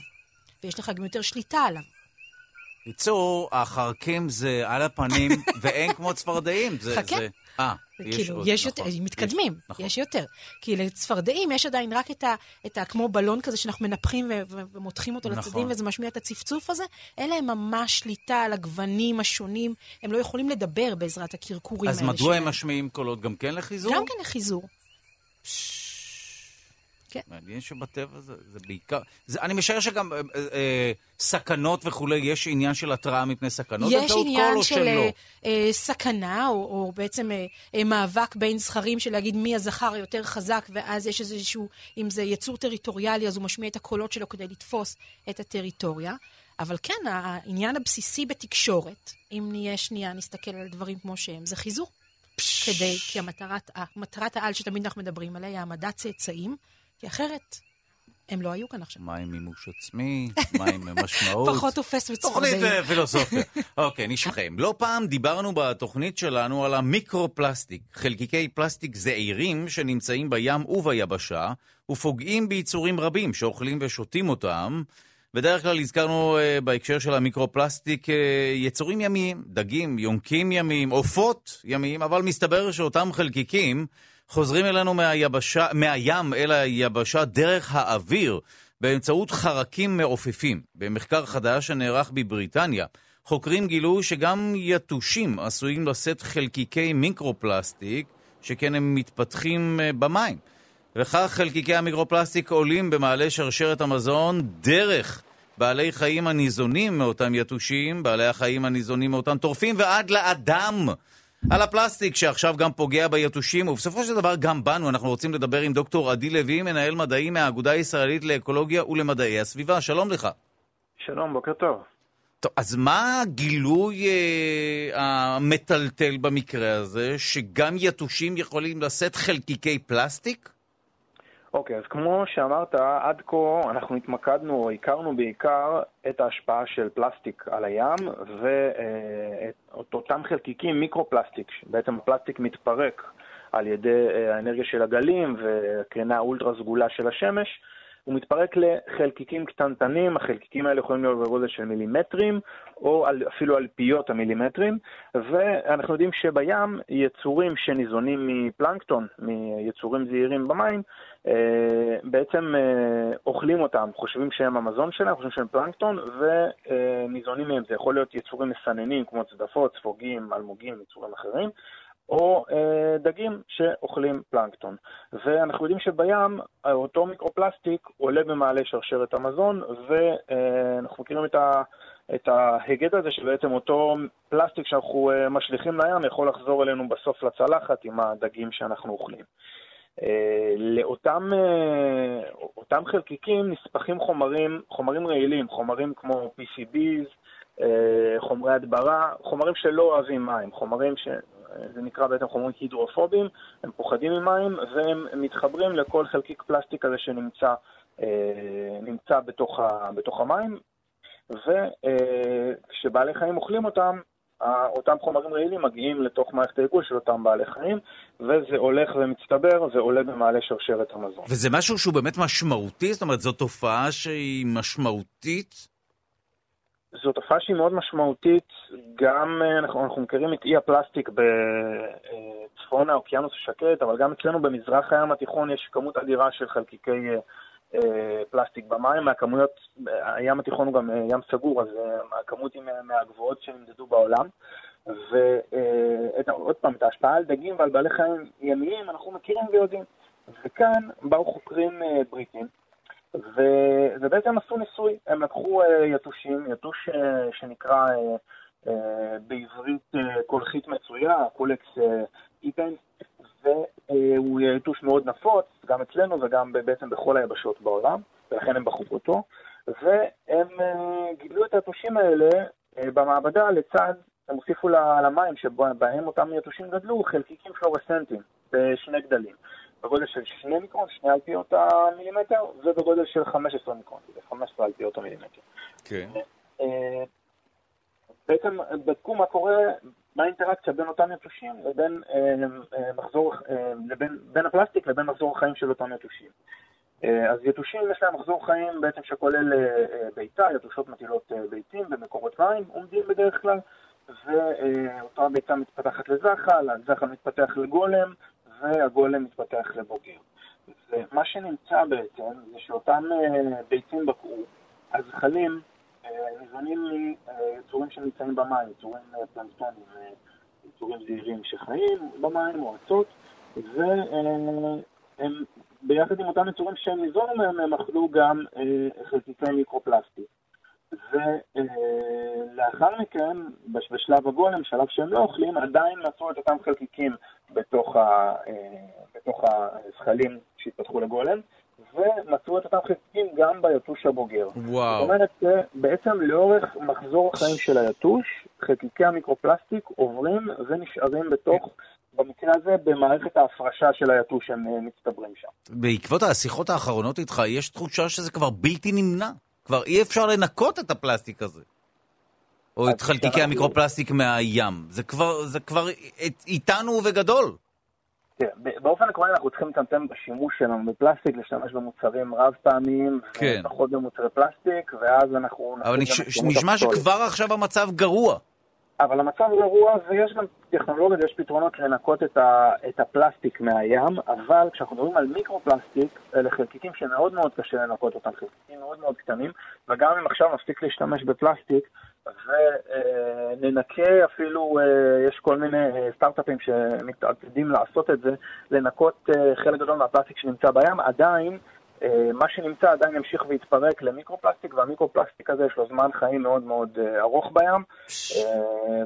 ויש לך גם יותר שליטה עליו. בקיצור, החרקים זה על הפנים, ואין כמו צפרדעים. חכה. אה, כאילו, עוד, יש נכון. יותר, מתקדמים, יש, נכון. יש יותר. כי לצפרדעים יש עדיין רק את ה... את ה כמו בלון כזה שאנחנו מנפחים ו- ו- ומותחים אותו נכון. לצדדים, וזה משמיע את הצפצוף הזה. אין להם ממש שליטה על הגוונים השונים. הם לא יכולים לדבר בעזרת הקרקורים אז האלה מדוע הם שלהם. משמיעים קולות גם כן לחיזור? גם כן לחיזור. כן. מעניין שבטבע זה, זה בעיקר... זה, אני משער שגם אה, אה, אה, סכנות וכולי, יש עניין של התראה מפני סכנות יש עניין של? אה, אה, סכנה, או, או בעצם אה, אה, מאבק בין זכרים של להגיד מי הזכר היותר חזק, ואז יש איזשהו, אם זה יצור טריטוריאלי, אז הוא משמיע את הקולות שלו כדי לתפוס את הטריטוריה. אבל כן, העניין הבסיסי בתקשורת, אם נהיה שנייה, נסתכל על דברים כמו שהם, זה חיזור. כדי, כי המטרת, המטרת העל שתמיד אנחנו מדברים עליה היא העמדת צאצאים, כי אחרת הם לא היו כאן עכשיו. מה עם מימוש עצמי? מה עם משמעות? פחות תופס בצפרדעים. תוכנית אה, פילוסופיה. אוקיי, נשמעכם. לא פעם דיברנו בתוכנית שלנו על המיקרו-פלסטיק, חלקיקי פלסטיק זעירים שנמצאים בים וביבשה, ופוגעים ביצורים רבים שאוכלים ושותים אותם. בדרך כלל הזכרנו uh, בהקשר של המיקרו-פלסטיק uh, יצורים ימיים, דגים, יונקים ימיים, עופות ימיים, אבל מסתבר שאותם חלקיקים חוזרים אלינו מהיבשה, מהים אל היבשה דרך האוויר באמצעות חרקים מעופפים. במחקר חדש שנערך בבריטניה, חוקרים גילו שגם יתושים עשויים לשאת חלקיקי מיקרו-פלסטיק, שכן הם מתפתחים uh, במים. וכך חלקיקי המיקרופלסטיק עולים במעלה שרשרת המזון דרך בעלי חיים הניזונים מאותם יתושים, בעלי החיים הניזונים מאותם טורפים, ועד לאדם. על הפלסטיק שעכשיו גם פוגע ביתושים, ובסופו של דבר גם בנו. אנחנו רוצים לדבר עם דוקטור עדי לוי, מנהל מדעי מהאגודה הישראלית לאקולוגיה ולמדעי הסביבה. שלום לך. שלום, בוקר טוב. טוב, אז מה הגילוי אה, המטלטל במקרה הזה, שגם יתושים יכולים לשאת חלקיקי פלסטיק? אוקיי, אז כמו שאמרת, עד כה אנחנו התמקדנו, או הכרנו בעיקר את ההשפעה של פלסטיק על הים ואת אותם חלקיקים מיקרו-פלסטיק, בעצם הפלסטיק מתפרק על ידי אה, האנרגיה של הגלים וקרינה אולטרה סגולה של השמש, הוא מתפרק לחלקיקים קטנטנים, החלקיקים האלה יכולים להיות בגודל של מילימטרים, או על, אפילו על פיות המילימטרים, ואנחנו יודעים שבים יצורים שניזונים מפלנקטון, מיצורים זעירים במים, אה, בעצם אה, אוכלים אותם, חושבים שהם המזון שלהם, חושבים שהם פלנקטון, וניזונים מהם. זה יכול להיות יצורים מסננים כמו צדפות, ספוגים, אלמוגים, יצורים אחרים. או אה, דגים שאוכלים פלנקטון. ואנחנו יודעים שבים אותו מיקרופלסטיק עולה במעלה שרשרת המזון, ואנחנו מכירים את, ה, את ההיגד הזה שבעצם אותו פלסטיק שאנחנו אה, משליכים לים יכול לחזור אלינו בסוף לצלחת עם הדגים שאנחנו אוכלים. אה, לאותם אה, חלקיקים נספחים חומרים, חומרים רעילים, חומרים כמו PCBs, אה, חומרי הדברה, חומרים שלא אוהבים מים, חומרים ש... זה נקרא בעצם חומרים הידרופובים, הם פוחדים ממים והם מתחברים לכל חלקיק פלסטיק הזה שנמצא נמצא בתוך, ה, בתוך המים, וכשבעלי חיים אוכלים אותם, אותם חומרים רעילים מגיעים לתוך מערכת העיכול של אותם בעלי חיים, וזה הולך ומצטבר ועולה במעלה שרשרת המזון. וזה משהו שהוא באמת משמעותי? זאת אומרת, זו תופעה שהיא משמעותית? זו תופעה שהיא מאוד משמעותית, גם אנחנו, אנחנו מכירים את אי הפלסטיק בצפון האוקיינוס השקט, אבל גם אצלנו במזרח הים התיכון יש כמות אדירה של חלקיקי אה, פלסטיק במים, מהכמויות, הים התיכון הוא גם אה, ים סגור, אז אה, הכמות היא מהגבוהות שנמדדו בעולם. ועוד פעם, את ההשפעה על דגים ועל בעלי חיים ימיים אנחנו מכירים ויודעים. וכאן באו חוקרים בריטים, ו... ובעצם עשו ניסוי. הם לקחו יתושים, יתוש שנקרא בעברית קולחית מצויה, קולקס איפן, והוא יתוש מאוד נפוץ, גם אצלנו וגם בעצם בכל היבשות בעולם, ולכן הם בחרו אותו, והם אה, גידלו את היתושים האלה אה, במעבדה לצד, הם הוסיפו למים שבהם אותם יתושים גדלו חלקיקים פלורסנטיים בשני גדלים. בגודל של 2 מיקרון, שני אלפיות המילימטר, ובגודל של 15 מיקרון, 15 אלפיות המילימטר. כן. אה, בעצם בדקו מה קורה מה האינטראקציה בין אותם יתושים לבין אה, אה, מחזור, לבין, בין הפלסטיק לבין מחזור החיים של אותם יתושים. אז יתושים יש להם מחזור חיים בעצם שכולל ביצה, יתושות מטילות ביצים במקורות מים, עומדים בדרך כלל, ואותה ביצה מתפתחת לזחל, הזחל מתפתח לגולם, והגולם מתפתח לבוגר. ומה שנמצא בעצם זה שאותם אה, ביצים בקעו, הזחלים ניזונים מיצורים שנמצאים במים, יצורים פלנקטונים, יצורים זעירים שחיים במים, מועצות, והם ביחד עם אותם יצורים שהם ניזונו מהם, הם אכלו גם חלקיקי מיקרופלסטיק. ולאחר מכן, בשלב הגולם, שלב שהם לא אוכלים, עדיין מצאו את אותם חלקיקים בתוך, ה, בתוך הזכלים שהתפתחו לגולם, ומצאו את אותם חלקיקים גם ביתוש הבוגר. וואו. זאת אומרת שבעצם לאורך מחזור החיים של היתוש, חלקיקי המיקרופלסטיק עוברים ונשארים בתוך במקרה הזה במערכת ההפרשה של היתוש הם אה, מצטברים שם. בעקבות השיחות האחרונות איתך, יש תחושה שזה כבר בלתי נמנע. כבר אי אפשר לנקות את הפלסטיק הזה. או את חלקיקי המיקרופלסטיק מהים. זה כבר, זה כבר איתנו וגדול. כן, באופן עקרוני אנחנו צריכים לצמצם בשימוש שלנו בפלסטיק, להשתמש במוצרים רב פעמיים, כן. ופחות במוצרי פלסטיק, ואז אנחנו... אבל נש... נשמע שכבר עכשיו המצב גרוע. אבל המצב גרוע ויש גם טכנולוגיות, יש פתרונות לנקות את, ה, את הפלסטיק מהים, אבל כשאנחנו מדברים על מיקרופלסטיק, אלה חלקיקים שמאוד מאוד קשה לנקות אותם, חלקיקים מאוד מאוד קטנים, וגם אם עכשיו נפסיק להשתמש בפלסטיק, וננקה אפילו, אה, יש כל מיני אה, סטארט-אפים שמתעתדים לעשות את זה, לנקות אה, חלק גדול מהפלסטיק שנמצא בים, עדיין מה שנמצא עדיין ימשיך ויתפרק למיקרופלסטיק, והמיקרופלסטיק הזה יש לו זמן חיים מאוד מאוד ארוך בים,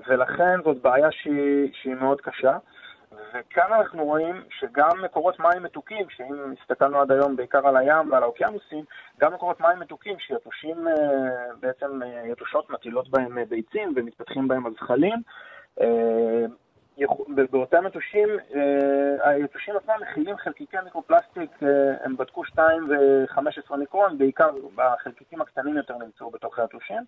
ולכן זאת בעיה שהיא, שהיא מאוד קשה. וכאן אנחנו רואים שגם מקורות מים מתוקים, שאם הסתכלנו עד היום בעיקר על הים ועל האוקיינוסים, גם מקורות מים מתוקים שיתושים, אה, בעצם אה, יתושות מטילות בהם אה, ביצים ומתפתחים בהם הזחלים, באותם יתושים, היתושים עצמם מכילים חלקיקי מיקרופלסטיק, הם בדקו 2 ו-15 מיקרון, בעיקר בחלקיקים הקטנים יותר נמצאו בתוך היתושים.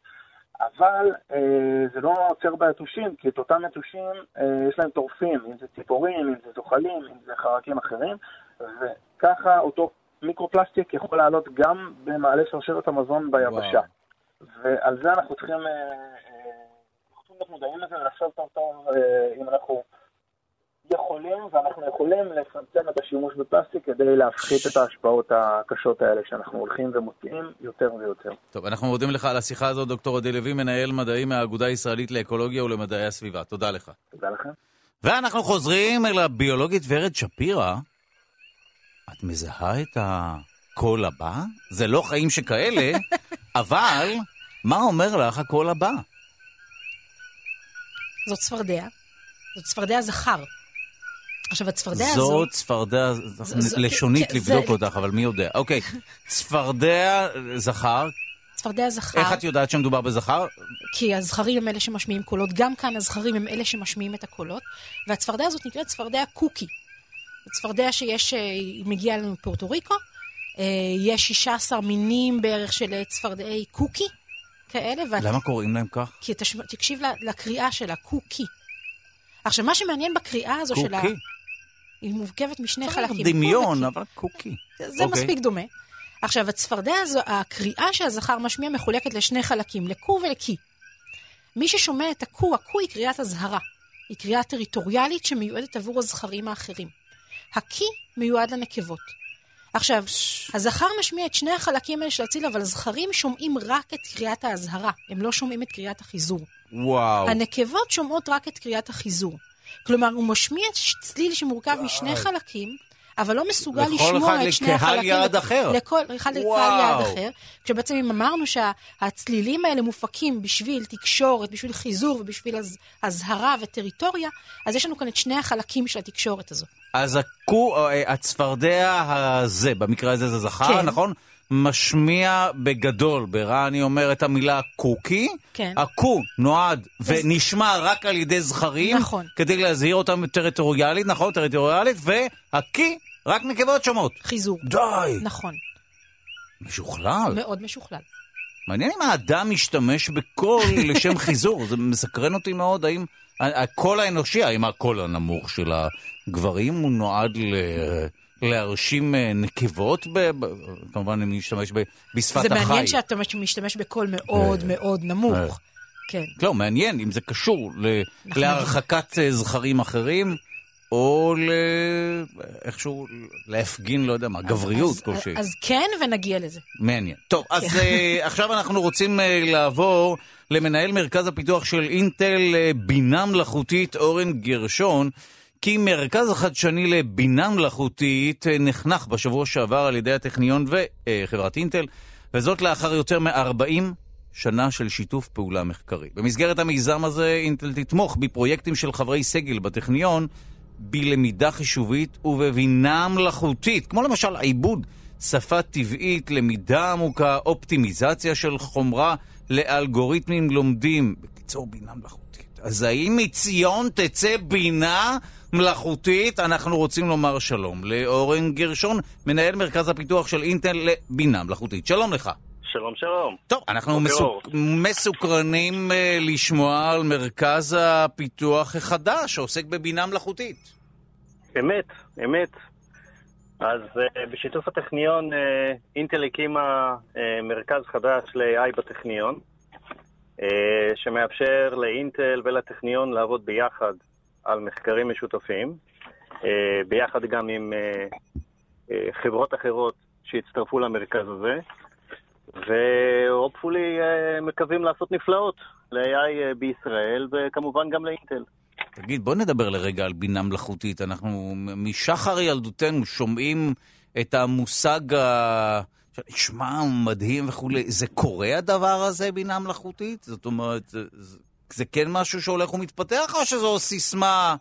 אבל אה, זה לא עוצר ביתושים, כי את אותם יתושים אה, יש להם טורפים, אם זה ציפורים, אם זה זוחלים, אם זה חרקים אחרים, וככה אותו מיקרופלסטיק יכול לעלות גם במעלה שרשרת המזון ביבשה. וואו. ועל זה אנחנו צריכים, אה, אה, אנחנו צריכים להיות מודעים לזה ולחשוב טוב טוב אה, אם אנחנו... יכולים, ואנחנו יכולים לצמצם את השימוש בפלסטיק כדי להפחית את ההשפעות הקשות האלה שאנחנו הולכים ומוצאים יותר ויותר. טוב, אנחנו מודים לך על השיחה הזאת, דוקטור עדי לוי, מנהל מדעים מהאגודה הישראלית לאקולוגיה ולמדעי הסביבה. תודה לך. תודה לכם. ואנחנו חוזרים אל הביולוגית ורד שפירא. את מזהה את הקול הבא? זה לא חיים שכאלה, אבל מה אומר לך הקול הבא? זאת צפרדע. זאת צפרדע זכר. עכשיו, הצפרדע הזו... זו צפרדע, לשונית כן, לבדוק אותך, אבל מי יודע. אוקיי, צפרדע זכר. צפרדע זכר. איך את יודעת שמדובר בזכר? כי הזכרים הם אלה שמשמיעים קולות. גם כאן הזכרים הם אלה שמשמיעים את הקולות. והצפרדע הזאת נקראת צפרדע קוקי. צפרדע שיש, אה, היא מגיעה לנו מפורטו ריקו. אה, יש 16 מינים בערך של צפרדעי קוקי כאלה. למה קוראים להם כך? כי תקשיב לקריאה שלה, קוקי. עכשיו, מה שמעניין בקריאה הזו של ה... קוקי? היא מורכבת משני חלקים. צריך דמיון, אבל קוקי. זה okay. אוקיי. מספיק דומה. עכשיו, הצפרדע הזו, הקריאה שהזכר משמיע מחולקת לשני חלקים, לקו ולקי. מי ששומע את הקו, הקו היא קריאת אזהרה. היא קריאה טריטוריאלית שמיועדת עבור הזכרים האחרים. הקי מיועד לנקבות. עכשיו, הזכר משמיע את שני החלקים האלה של הציל, אבל הזכרים שומעים רק את קריאת האזהרה, הם לא שומעים את קריאת החיזור. וואו. הנקבות שומעות רק את קריאת החיזור. כלומר, הוא משמיע צליל שמורכב משני חלקים, אבל לא מסוגל לשמוע את שני החלקים. לכל אחד לקהל יעד אחר. לכל אחד לקהל יעד אחר. כשבעצם אם אמרנו שהצלילים האלה מופקים בשביל תקשורת, בשביל חיזור ובשביל אזהרה וטריטוריה, אז יש לנו כאן את שני החלקים של התקשורת הזו. אז הקו, אה, הצפרדע הזה, במקרה הזה זה זכר, כן. נכון? משמיע בגדול, ברע אני אומר את המילה קוקי. כן. הקו נועד ונשמע רק על ידי זכרים. נכון. כדי להזהיר אותם טריטוריאלית, נכון? טריטוריאלית, והקי, רק נקבות שומעות. חיזור. די. נכון. משוכלל. מאוד משוכלל. מעניין אם האדם משתמש בקול לשם חיזור, זה מסקרן אותי מאוד, האם הקול האנושי, האם הקול הנמוך של הגברים הוא נועד ל... להרשים אה, נקבות, ב, כמובן אני משתמש ב, בשפת החי. זה מעניין שאתה משתמש בקול מאוד אה, מאוד נמוך. אה. כן. לא, מעניין אם זה קשור ל, נכון. להרחקת זכרים אחרים. או ל... איכשהו להפגין, לא יודע מה, גבריות כלשהי. אז כן, ונגיע לזה. מעניין. טוב, אז uh, עכשיו אנחנו רוצים לעבור למנהל מרכז הפיתוח של אינטל, בינה מלאכותית, אורן גרשון. כי מרכז החדשני לבינה מלאכותית אה, נחנך בשבוע שעבר על ידי הטכניון וחברת אינטל, וזאת לאחר יותר מ-40 שנה של שיתוף פעולה מחקרי. במסגרת המיזם הזה אינטל תתמוך בפרויקטים של חברי סגל בטכניון בלמידה חישובית ובבינה מלאכותית, כמו למשל עיבוד שפה טבעית, למידה עמוקה, אופטימיזציה של חומרה לאלגוריתמים לומדים. בקיצור, בינה מלאכותית. אז האם מציון תצא בינה מלאכותית? אנחנו רוצים לומר שלום לאורן גרשון, מנהל מרכז הפיתוח של אינטל לבינה מלאכותית. שלום לך. שלום, שלום. טוב, אנחנו מסוק... מסוקרנים uh, לשמוע על מרכז הפיתוח החדש שעוסק בבינה מלאכותית. אמת, אמת. אז uh, בשיתוף הטכניון, uh, אינטל הקימה uh, מרכז חדש ל-AI בטכניון, שמאפשר לאינטל ולטכניון לעבוד ביחד על מחקרים משותפים, uh, ביחד גם עם uh, חברות אחרות שהצטרפו למרכז הזה. והופפולי אה, מקווים לעשות נפלאות ל-AI אה, בישראל, וכמובן גם לאינטל. תגיד, בוא נדבר לרגע על בינה מלאכותית. אנחנו משחר ילדותנו שומעים את המושג ה... נשמע מדהים וכולי. זה קורה הדבר הזה, בינה מלאכותית? זאת אומרת, זה, זה כן משהו שהולך ומתפתח, או שזו סיסמה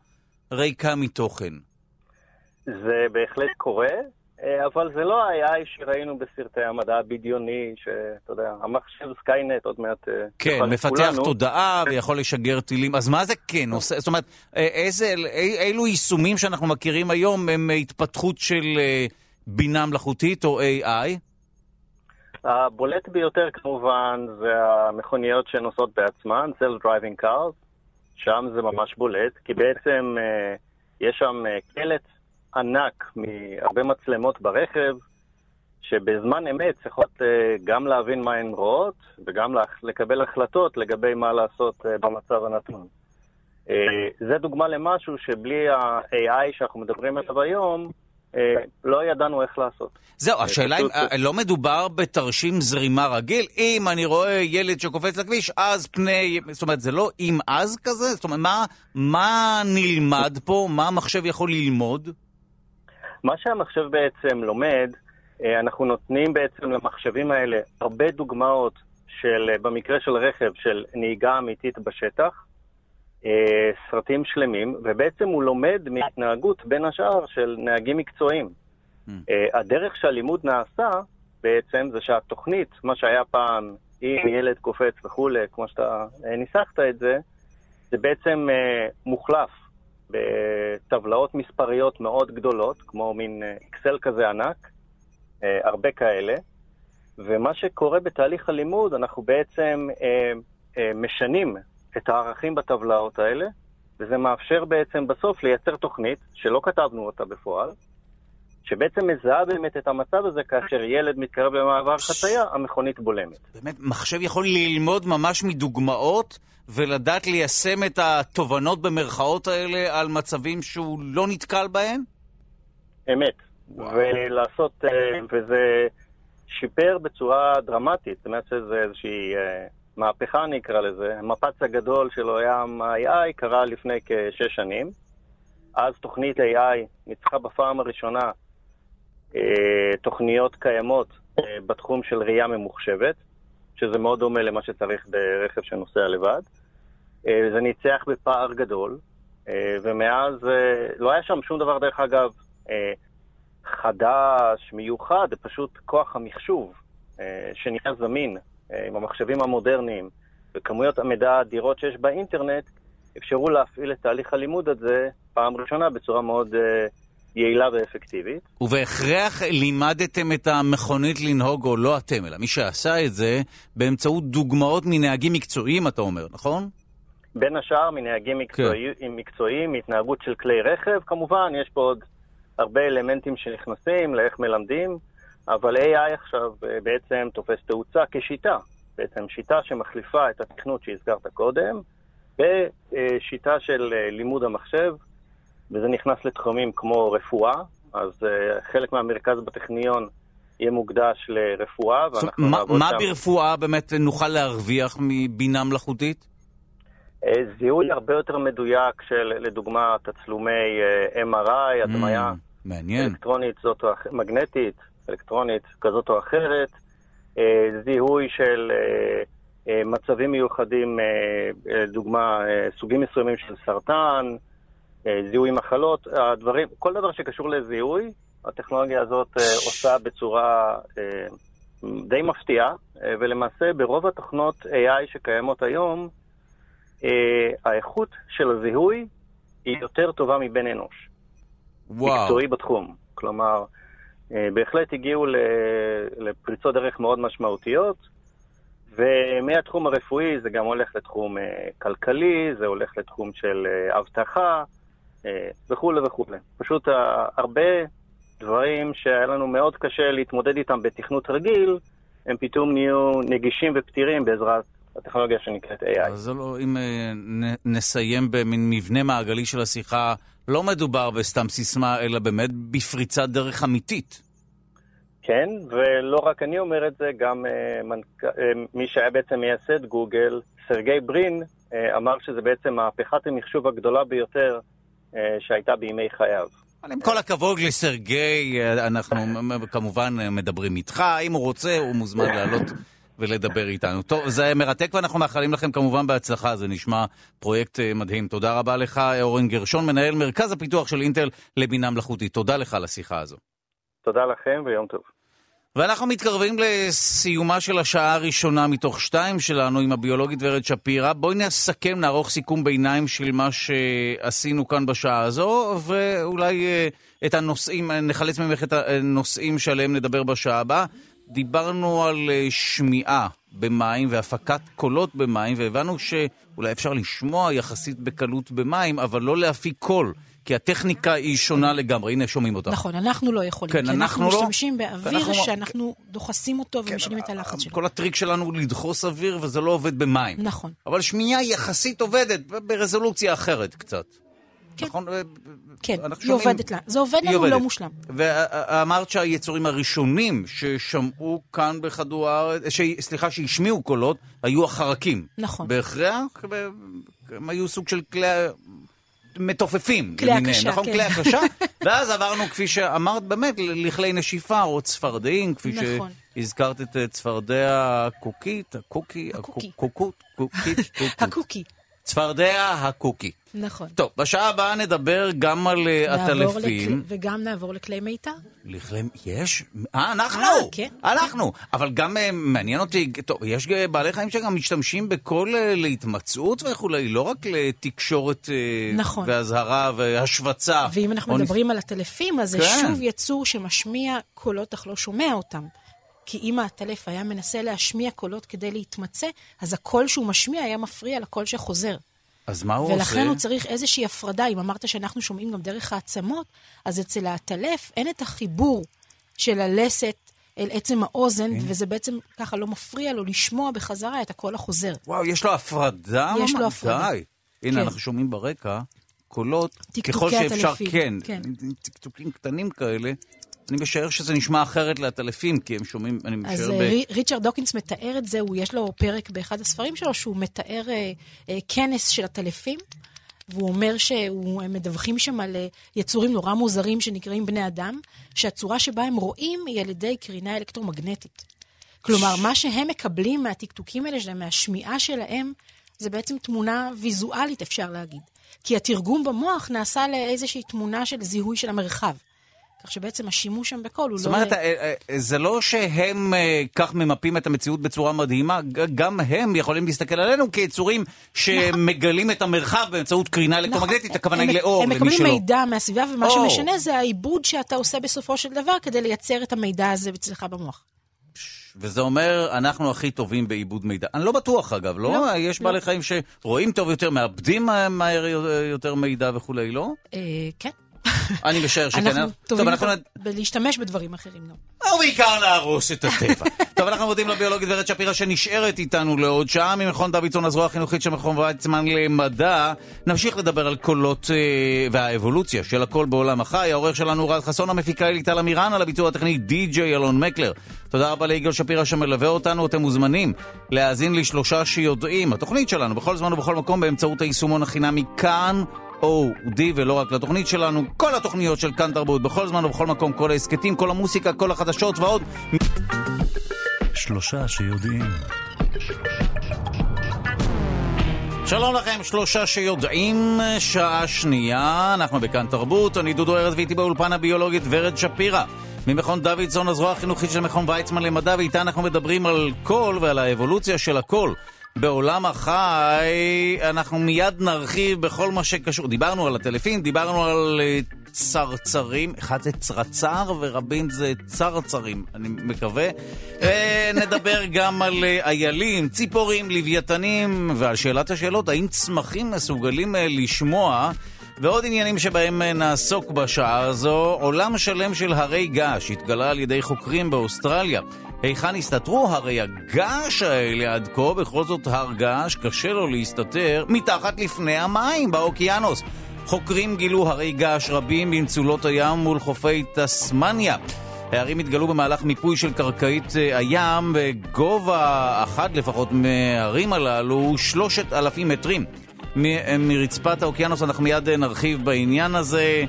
ריקה מתוכן? זה בהחלט קורה. אה, אבל זה לא ה-AI שראינו בסרטי המדע הבדיוני, שאתה יודע, המחשב Skynet עוד מעט... אה, כן, מפתח כולנו. תודעה ויכול לשגר טילים. אז מה זה כן עושה? זאת אומרת, אה, איזה, אילו יישומים שאנחנו מכירים היום הם התפתחות של בינה מלאכותית או AI? הבולט ביותר כמובן זה המכוניות שנוסעות בעצמן, Self-Driving Cars, שם זה ממש בולט, כי בעצם יש שם קלט ענק מהרבה מצלמות ברכב, שבזמן אמת צריכות אה, גם להבין מה הן רואות וגם לקבל החלטות לגבי מה לעשות אה, במצב הנתון. אה, זה דוגמה למשהו שבלי ה-AI שאנחנו מדברים עליו היום, לא ידענו איך לעשות. זהו, השאלה אם לא מדובר בתרשים זרימה רגיל. אם אני רואה ילד שקופץ לכביש, אז פני... זאת אומרת, זה לא אם אז כזה? זאת אומרת, מה, מה נלמד פה? מה המחשב יכול ללמוד? מה שהמחשב בעצם לומד, אה, אנחנו נותנים בעצם למחשבים האלה הרבה דוגמאות של, אה, במקרה של רכב, של נהיגה אמיתית בשטח, אה, סרטים שלמים, ובעצם הוא לומד מהתנהגות, בין השאר, של נהגים מקצועיים. Mm. הדרך שהלימוד נעשה, בעצם, זה שהתוכנית, מה שהיה פעם, אם ילד קופץ וכולי, כמו שאתה ניסחת את זה, זה בעצם מוחלף בטבלאות מספריות מאוד גדולות, כמו מין אקסל כזה ענק, אה, הרבה כאלה, ומה שקורה בתהליך הלימוד, אנחנו בעצם אה, אה, משנים את הערכים בטבלאות האלה, וזה מאפשר בעצם בסוף לייצר תוכנית, שלא כתבנו אותה בפועל, שבעצם מזהה באמת את המצב הזה כאשר ילד מתקרב במעבר חצייה, המכונית בולמת. באמת, מחשב יכול ללמוד ממש מדוגמאות ולדעת ליישם את התובנות במרכאות האלה על מצבים שהוא לא נתקל בהן? אמת. וואו. ולעשות, אה, וזה שיפר בצורה דרמטית, זאת אומרת שזה איזושהי אה, מהפכה אני אקרא לזה. המפץ הגדול של עולם ה-AI קרה לפני כשש שנים. אז תוכנית AI ניצחה בפעם הראשונה אה, תוכניות קיימות בתחום של ראייה ממוחשבת, שזה מאוד דומה למה שצריך ברכב שנוסע לבד. אה, זה ניצח בפער גדול, אה, ומאז אה, לא היה שם שום דבר, דרך אגב, חדש, מיוחד, פשוט כוח המחשוב שנהיה זמין עם המחשבים המודרניים וכמויות המידע האדירות שיש באינטרנט, אפשרו להפעיל את תהליך הלימוד הזה פעם ראשונה בצורה מאוד יעילה ואפקטיבית. ובהכרח לימדתם את המכונית לנהוג, או לא אתם, אלא מי שעשה את זה, באמצעות דוגמאות מנהגים מקצועיים, אתה אומר, נכון? בין השאר מנהגים כן. מקצועיים, מהתנהגות של כלי רכב. כמובן, יש פה עוד הרבה אלמנטים שנכנסים לאיך מלמדים, אבל AI עכשיו אה, בעצם תופס תאוצה כשיטה. בעצם שיטה שמחליפה את התכנות שהזכרת קודם, בשיטה של אה, לימוד המחשב, וזה נכנס לתחומים כמו רפואה, אז אה, חלק מהמרכז בטכניון יהיה מוקדש לרפואה, ואנחנו נעבוד שם... מה ברפואה באמת נוכל להרוויח מבינה מלאכותית? זיהוי הרבה יותר מדויק של, לדוגמה, תצלומי MRI, הדמיה mm, אלקטרונית זאת או מגנטית, אלקטרונית כזאת או אחרת, אה, זיהוי של מצבים מיוחדים, לדוגמה, סוגים מסוימים של סרטן, זיהוי מחלות, הדברים, כל דבר שקשור לזיהוי, הטכנולוגיה הזאת עושה בצורה די מפתיעה, ולמעשה ברוב התוכנות AI שקיימות היום, האיכות של הזיהוי היא יותר טובה מבן אנוש. וואו. מקצועי בתחום. כלומר, בהחלט הגיעו לפריצות דרך מאוד משמעותיות, ומהתחום הרפואי זה גם הולך לתחום כלכלי, זה הולך לתחום של אבטחה וכולי וכולי. פשוט הרבה דברים שהיה לנו מאוד קשה להתמודד איתם בתכנות רגיל, הם פתאום נהיו נגישים ופתירים בעזרת הטכנולוגיה שנקראת AI. אז לא, אם נסיים במין מבנה מעגלי של השיחה, לא מדובר בסתם סיסמה, אלא באמת בפריצת דרך אמיתית. כן, ולא רק אני אומר את זה, גם uh, מנק... uh, מי שהיה בעצם מייסד גוגל, סרגי ברין, uh, אמר שזה בעצם מהפכת המחשוב הגדולה ביותר uh, שהייתה בימי חייו. עם כל הכבוד לסרגי, אנחנו כמובן מדברים איתך, אם הוא רוצה, הוא מוזמן לעלות ולדבר איתנו. טוב, זה מרתק ואנחנו מאחלים לכם כמובן בהצלחה, זה נשמע פרויקט מדהים. תודה רבה לך, אורן גרשון, מנהל מרכז הפיתוח של אינטל לבינה מלאכותית. תודה לך על השיחה הזו. תודה לכם ויום טוב. ואנחנו מתקרבים לסיומה של השעה הראשונה מתוך שתיים שלנו עם הביולוגית ורד שפירא. בואי נסכם, נערוך סיכום ביניים של מה שעשינו כאן בשעה הזו, ואולי את הנושאים, נחלץ ממך את הנושאים שעליהם נדבר בשעה הבאה. דיברנו על שמיעה במים והפקת קולות במים, והבנו שאולי אפשר לשמוע יחסית בקלות במים, אבל לא להפיק קול. כי הטכניקה היא שונה לגמרי. הנה, שומעים אותך. נכון, אנחנו לא יכולים. כן, כי אנחנו אנחנו לא. משתמשים באוויר ואנחנו- שאנחנו דוחסים אותו כן, ומשנים את הלחץ שלו. כל הטריק שלנו הוא לדחוס אוויר, וזה לא עובד במים. נכון. אבל שמיעה יחסית עובדת, ברזולוציה אחרת קצת. כן. נכון? כן, אנחנו היא שומעים- עובדת לה. זה עובד לנו עובדת. לא מושלם. ואמרת שהיצורים הראשונים ששמעו כאן בכדור הארץ, ש... סליחה, שהשמיעו קולות, היו החרקים. נכון. בהכרח, הם היו סוג של כלי... מתופפים. כלי למיניהם, הקשה, נכון? כן. כלי הקשה. ואז עברנו, כפי שאמרת, באמת, לכלי נשיפה או צפרדעים, כפי נכון. שהזכרת את אה, צפרדע הקוקית, הקוקי, הקוקי. הקוקות, קוקית. הקוקי. צפרדע הקוקי. נכון. טוב, בשעה הבאה נדבר גם על אה, עטלפים. לכלי- וגם נעבור לכלי מיתר. לכלי... יש? אה, אנחנו! אה, כן. אנחנו! אבל גם אה, מעניין אותי, טוב, יש בעלי חיים שגם משתמשים בקול אה, להתמצאות וכולי, לא רק לתקשורת נכון. ואזהרה והשווצה. ואם אנחנו מדברים על עטלפים, אז זה כן. שוב יצור שמשמיע קולות אך לא שומע אותם. כי אם העטלף היה מנסה להשמיע קולות כדי להתמצא, אז הקול שהוא משמיע היה מפריע לקול שחוזר. אז מה הוא עושה? ולכן הוא צריך איזושהי הפרדה. אם אמרת שאנחנו שומעים גם דרך העצמות, אז אצל העטלף אין את החיבור של הלסת אל עצם האוזן, וזה בעצם ככה לא מפריע לו לשמוע בחזרה את הקול החוזר. וואו, יש לו הפרדה? יש לו? הפרדה. די. הנה, כן. אנחנו שומעים ברקע קולות, ככל שאפשר, כן, כן. טקטוקים קטנים כאלה. אני משער שזה נשמע אחרת לעטלפים, כי הם שומעים, אני אז משער אה, ב... רי- ריצ'רד דוקינס מתאר את זה, הוא, יש לו פרק באחד הספרים שלו, שהוא מתאר אה, אה, כנס של עטלפים, והוא אומר שהם מדווחים שם על אה, יצורים נורא מוזרים שנקראים בני אדם, שהצורה שבה הם רואים היא על ידי קרינה אלקטרומגנטית. כלומר, מה שהם מקבלים מהטקטוקים האלה שלהם, מהשמיעה שלהם, זה בעצם תמונה ויזואלית, אפשר להגיד. כי התרגום במוח נעשה לאיזושהי תמונה של זיהוי של המרחב. כך שבעצם השימוש שם בקול הוא זאת לא... אומרת, ל- אה, אה, זה לא שהם אה, כך ממפים את המציאות בצורה מדהימה, גם הם יכולים להסתכל עלינו כיצורים שמגלים את המרחב באמצעות קרינה אלקטרומגנטית, הכוונה היא נכון. הם- לאור, הם למי מקבלים שלא. מידע מהסביבה, ומה. שמשנה זה העיבוד שאתה עושה בסופו של דבר כדי לייצר את המידע הזה אצלך במוח. וזה אומר, אנחנו הכי טובים בעיבוד מידע. אני לא בטוח, אגב, לא? לא, יש לא. בעלי חיים שרואים טוב יותר, מאבדים מהר יותר מידע וכולי, לא? אה, כן. אני משער שכן. אנחנו טוב, טובים אנחנו... בלהשתמש בדברים אחרים גם. ובעיקר להרוס את הטבע. טוב, אנחנו מודים לביולוגית ורד שפירא שנשארת איתנו לעוד שעה ממכון דוידסון, הזרוע החינוכית של מכון ויצמן למדע. נמשיך לדבר על קולות אה, והאבולוציה של הקול בעולם החי. העורך שלנו רז חסון, המפיקה היא ליטל אמירן, על הביצוע הטכני די.ג'יי אלון מקלר. תודה רבה ליגאל שפירא שמלווה אותנו. אתם מוזמנים להאזין לשלושה שיודעים. התוכנית שלנו בכל זמן ובכל מקום באמצעות היישומון החינמי כאן. אודי, ולא רק לתוכנית שלנו, כל התוכניות של כאן תרבות, בכל זמן ובכל מקום, כל ההסכתים, כל המוסיקה, כל החדשות ועוד. שלושה שיודעים. שלום לכם, שלושה שיודעים, שעה שנייה, אנחנו בכאן תרבות, אני דודו ארז ואיתי באולפן הביולוגית ורד שפירא. ממכון דוידסון, הזרוע החינוכית של מכון ויצמן למדע, ואיתה אנחנו מדברים על קול ועל האבולוציה של הקול. בעולם החי אנחנו מיד נרחיב בכל מה שקשור. דיברנו על הטלפין, דיברנו על אה, צרצרים, אחד זה צרצר ורבים זה צרצרים, אני מקווה. נדבר גם על אה, איילים, ציפורים, לוויתנים, ועל שאלת השאלות, האם צמחים מסוגלים אה, לשמוע? ועוד עניינים שבהם נעסוק בשעה הזו, עולם שלם של הרי געש התגלה על ידי חוקרים באוסטרליה. היכן הסתתרו הרי הגעש האלה עד כה? בכל זאת הר געש קשה לו להסתתר מתחת לפני המים באוקיינוס. חוקרים גילו הרי געש רבים במצולות הים מול חופי תסמניה. הערים התגלו במהלך מיפוי של קרקעית אה, הים, וגובה אחת לפחות מהערים הללו הוא שלושת אלפים מטרים אה, מרצפת האוקיינוס. אנחנו מיד אה, נרחיב בעניין הזה.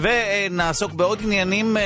ונעסוק בעוד עניינים,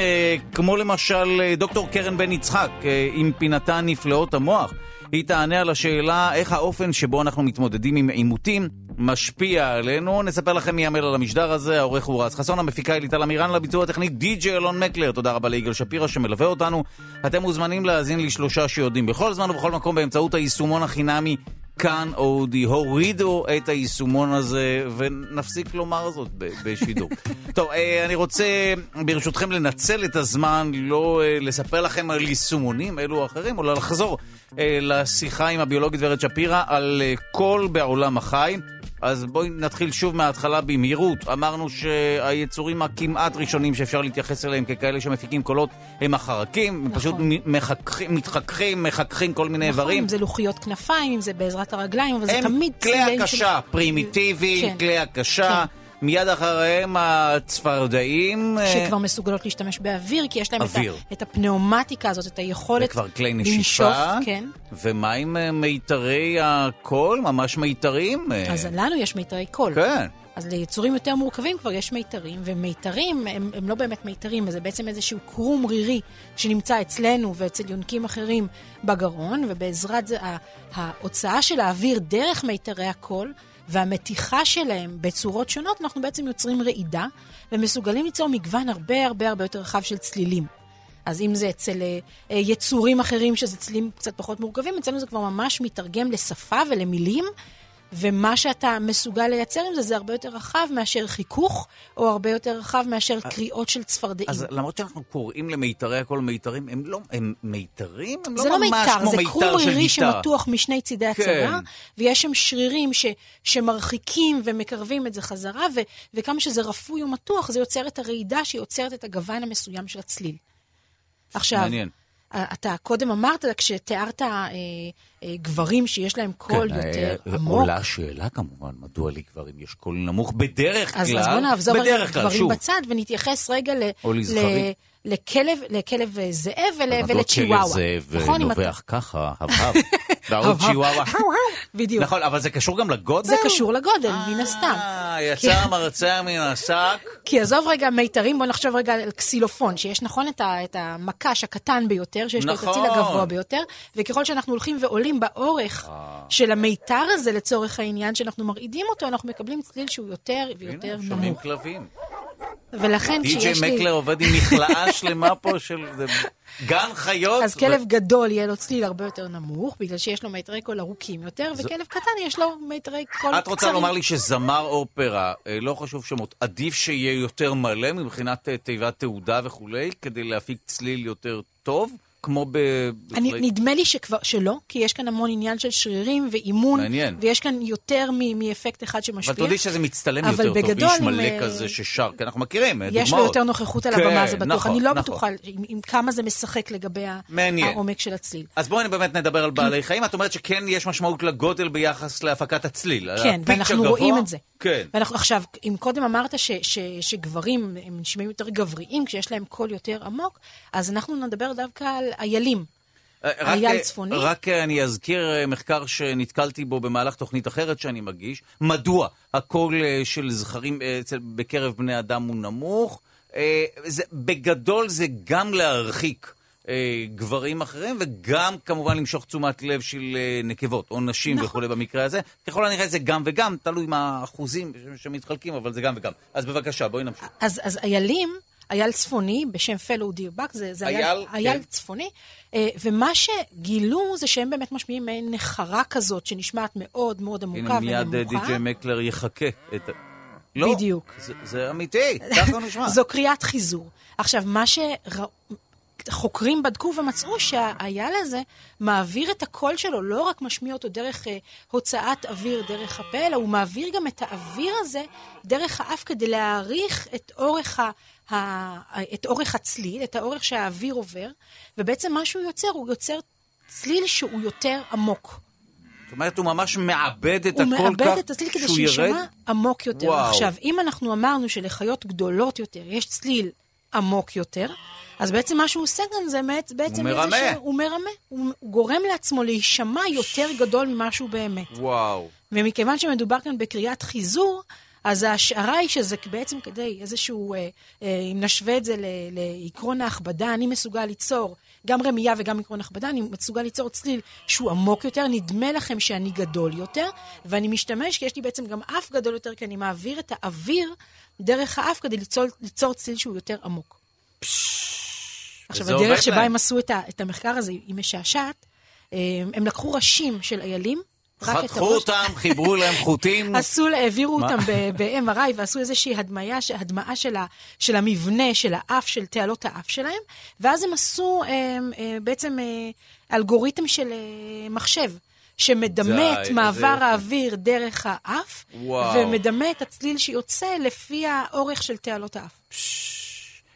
כמו למשל דוקטור קרן בן יצחק, עם פינתה נפלאות המוח. היא תענה על השאלה איך האופן שבו אנחנו מתמודדים עם עימותים משפיע עלינו. נספר לכם מי יעמל על המשדר הזה, העורך הוא רז חסון, המפיקה היא ליטל אמירן, לביצוע הטכני די.ג'י אלון מקלר. תודה רבה ליגאל שפירא שמלווה אותנו. אתם מוזמנים להאזין לשלושה שיודעים בכל זמן ובכל מקום באמצעות היישומון החינמי כאן אודי. הורידו את היישומון הזה ונפסיק לומר זאת בשידור. טוב, אה, אני רוצה ברשותכם לנצל את הזמן, לא אה, לספר לכם על יישומונים אלו או אחרים, אלא לחזור אה, לשיחה עם הביולוגית ורד שפירא על קול בעולם החי. אז בואי נתחיל שוב מההתחלה במהירות. אמרנו שהיצורים הכמעט ראשונים שאפשר להתייחס אליהם ככאלה שמפיקים קולות הם החרקים, נכון. הם פשוט מחככים, מתחככים, מחככים כל מיני נכון, איברים. נכון, אם זה לוחיות כנפיים, אם זה בעזרת הרגליים, אבל זה תמיד... הם כלי הקשה, של... פרימיטיבי, כן. כלי הקשה. כן. מיד אחריהם הצפרדעים. אה, שכבר מסוגלות להשתמש באוויר, כי יש להם אוויר. את, את הפנאומטיקה הזאת, את היכולת לנשוף. זה כבר כלי נשיפה. לנשוף, כן. ומה עם אה, מיתרי הקול? ממש מיתרים? אה. אז לנו יש מיתרי קול. כן. אז ליצורים יותר מורכבים כבר יש מיתרים, ומיתרים הם, הם לא באמת מיתרים, זה בעצם איזשהו קרום רירי שנמצא אצלנו ואצל יונקים אחרים בגרון, ובעזרת זה ההוצאה של האוויר דרך מיתרי הקול והמתיחה שלהם בצורות שונות, אנחנו בעצם יוצרים רעידה, ומסוגלים ליצור מגוון הרבה הרבה הרבה יותר רחב של צלילים. אז אם זה אצל אה, אה, יצורים אחרים, שזה צלילים קצת פחות מורכבים, אצלנו זה כבר ממש מתרגם לשפה ולמילים, ומה שאתה מסוגל לייצר עם זה, זה הרבה יותר רחב מאשר חיכוך, או הרבה יותר רחב מאשר קריאות של צפרדעים. אז למרות שאנחנו קוראים למיתרי הכל מיתרים, הם לא, הם מיתרים? הם לא, לא ממש מיתר, כמו מיתר של גיטה. זה קרום רירי שמתוח משני צידי הצבא, כן. ויש שם שרירים ש, שמרחיקים ומקרבים את זה חזרה, ו, וכמה שזה רפוי ומתוח, זה יוצר את הרעידה שיוצרת את הגוון המסוים של הצליל. עכשיו, מעניין. אתה קודם אמרת, כשתיארת אה, אה, גברים שיש להם קול כן, יותר אה, עמוק. עולה שאלה כמובן, מדוע לגברים יש קול נמוך בדרך אז, כלל? אז בוא נעזוב על גברים בצד ונתייחס רגע ל... או לזכרים. לכלב, לכלב זאב ול, ולצ'יוואווה. כלב זאב נכון, נובח. ככה, הבהב. והוא צ'יוואווה. בדיוק. נכון, אבל זה קשור גם לגודל? זה קשור לגודל, מן הסתם. אה, יצא המרצע מן השק. כי עזוב רגע מיתרים, בוא נחשוב רגע על קסילופון, שיש נכון את המקש הקטן ביותר, שיש לו את הציל נכון. הגבוה ביותר, וככל שאנחנו הולכים ועולים באורך אה. של המיתר הזה, לצורך העניין, שאנחנו מרעידים אותו, אנחנו מקבלים צליל שהוא יותר ויותר נמוך. הנה, שומעים כלבים. ולכן כשיש לי... די.ג'יי מקלר עובד עם מכלאה שלמה פה של גן חיות. אז כלב גדול יהיה לו צליל הרבה יותר נמוך, בגלל שיש לו מיתרי קול ארוכים יותר, וכלב קטן יש לו מיתרי קול קצרים. את רוצה לומר לי שזמר אופרה, אה, לא חשוב שמות, עדיף שיהיה יותר מלא מבחינת אה, תיבת תעודה וכולי, כדי להפיק צליל יותר טוב? כמו ב... אני, נדמה לי שכבר, שלא, כי יש כאן המון עניין של שרירים ואימון. מעניין. ויש כאן יותר מאפקט אחד שמשפיע. אבל תודי שזה מצטלם יותר טוב, איש מלא עם... כזה ששר, כי אנחנו מכירים, יש דוגמאות. יש לו יותר נוכחות על כן, הבמה, זה בטוח. נכון, אני לא נכון. בטוחה עם, עם כמה זה משחק לגבי מעניין. העומק של הצליל. אז בואי באמת נדבר על בעלי חיים. את אומרת שכן יש משמעות לגודל ביחס להפקת הצליל. כן, ואנחנו הגבוה, רואים את זה. כן. ואנחנו, עכשיו, אם קודם אמרת ש, ש, שגברים הם נשמעים יותר גבריים, כשיש להם קול יותר עמוק, אז אנחנו נדבר דווקא על איילים. אה, אייל צפוני. רק אה, אני אזכיר אה, מחקר שנתקלתי בו במהלך תוכנית אחרת שאני מגיש. מדוע הקול של זכרים בקרב בני אדם הוא נמוך? זה, בגדול זה גם להרחיק. אה, גברים אחרים, וגם כמובן למשוך תשומת לב של אה, נקבות, או נשים נכון. וכולי במקרה הזה. ככל הנראה זה גם וגם, תלוי מה האחוזים שמתחלקים, אבל זה גם וגם. אז בבקשה, בואי נמשיך. אז, אז איילים... אייל צפוני בשם פלו דירבק, זה, זה אייל, אייל, אייל כן. צפוני, אה, ומה שגילו זה שהם באמת משמיעים מעין נחרה כזאת, שנשמעת מאוד מאוד עמוקה הנה ונמוכה. מיד אה, די.ג'יי מקלר יחכה את... לא, בדיוק. זה, זה אמיתי, ככה נשמע. זו קריאת חיזור. עכשיו, מה שחוקרים בדקו ומצאו שהאייל הזה מעביר את הקול שלו, לא רק משמיע אותו דרך אה, הוצאת אוויר דרך הפה, אלא הוא מעביר גם את האוויר הזה דרך האף כדי להעריך את אורך, ה, ה, את אורך הצליל, את האורך שהאוויר עובר, ובעצם מה שהוא יוצר, הוא יוצר צליל שהוא יותר עמוק. זאת אומרת, הוא ממש מעבד את הוא הכל מאבד כך את הצליל כדי שהוא שיישמע ירד? עמוק יותר. וואו. עכשיו, אם אנחנו אמרנו שלחיות גדולות יותר יש צליל עמוק יותר, אז בעצם מה שהוא עושה כאן זה באמת- בעצם הוא מרמה. איזשהו- הוא מרמה. הוא, הוא גורם לעצמו להישמע יותר גדול ממה שהוא באמת. וואו. ומכיוון שמדובר כאן בקריאת חיזור, אז ההשערה היא שזה בעצם כדי איזשהו, אה, אה, אם נשווה את זה ל- לעקרון ההכבדה, אני מסוגל ליצור גם רמייה וגם עקרון הכבדה, אני מסוגל ליצור צליל שהוא עמוק יותר, נדמה לכם שאני גדול יותר, ואני משתמש, כי יש לי בעצם גם אף גדול יותר, כי אני מעביר את האוויר דרך האף כדי ליצור, ליצור צליל שהוא יותר עמוק. עכשיו, הדרך שבה להם. הם עשו את, ה, את המחקר הזה היא משעשעת. אה, הם לקחו ראשים של איילים, חתכו. אותם, חיברו להם חוטים. עשו, העבירו? אותם ב-MRI ועשו איזושהי הדמיה, הדמעה של, ה, של המבנה, של האף, של תעלות האף שלהם, ואז הם עשו אה, בעצם אה, אלגוריתם של אה, מחשב. שמדמה את מעבר זה- האוויר דרך האף, וואו. ומדמה את הצליל שיוצא לפי האורך של תעלות האף.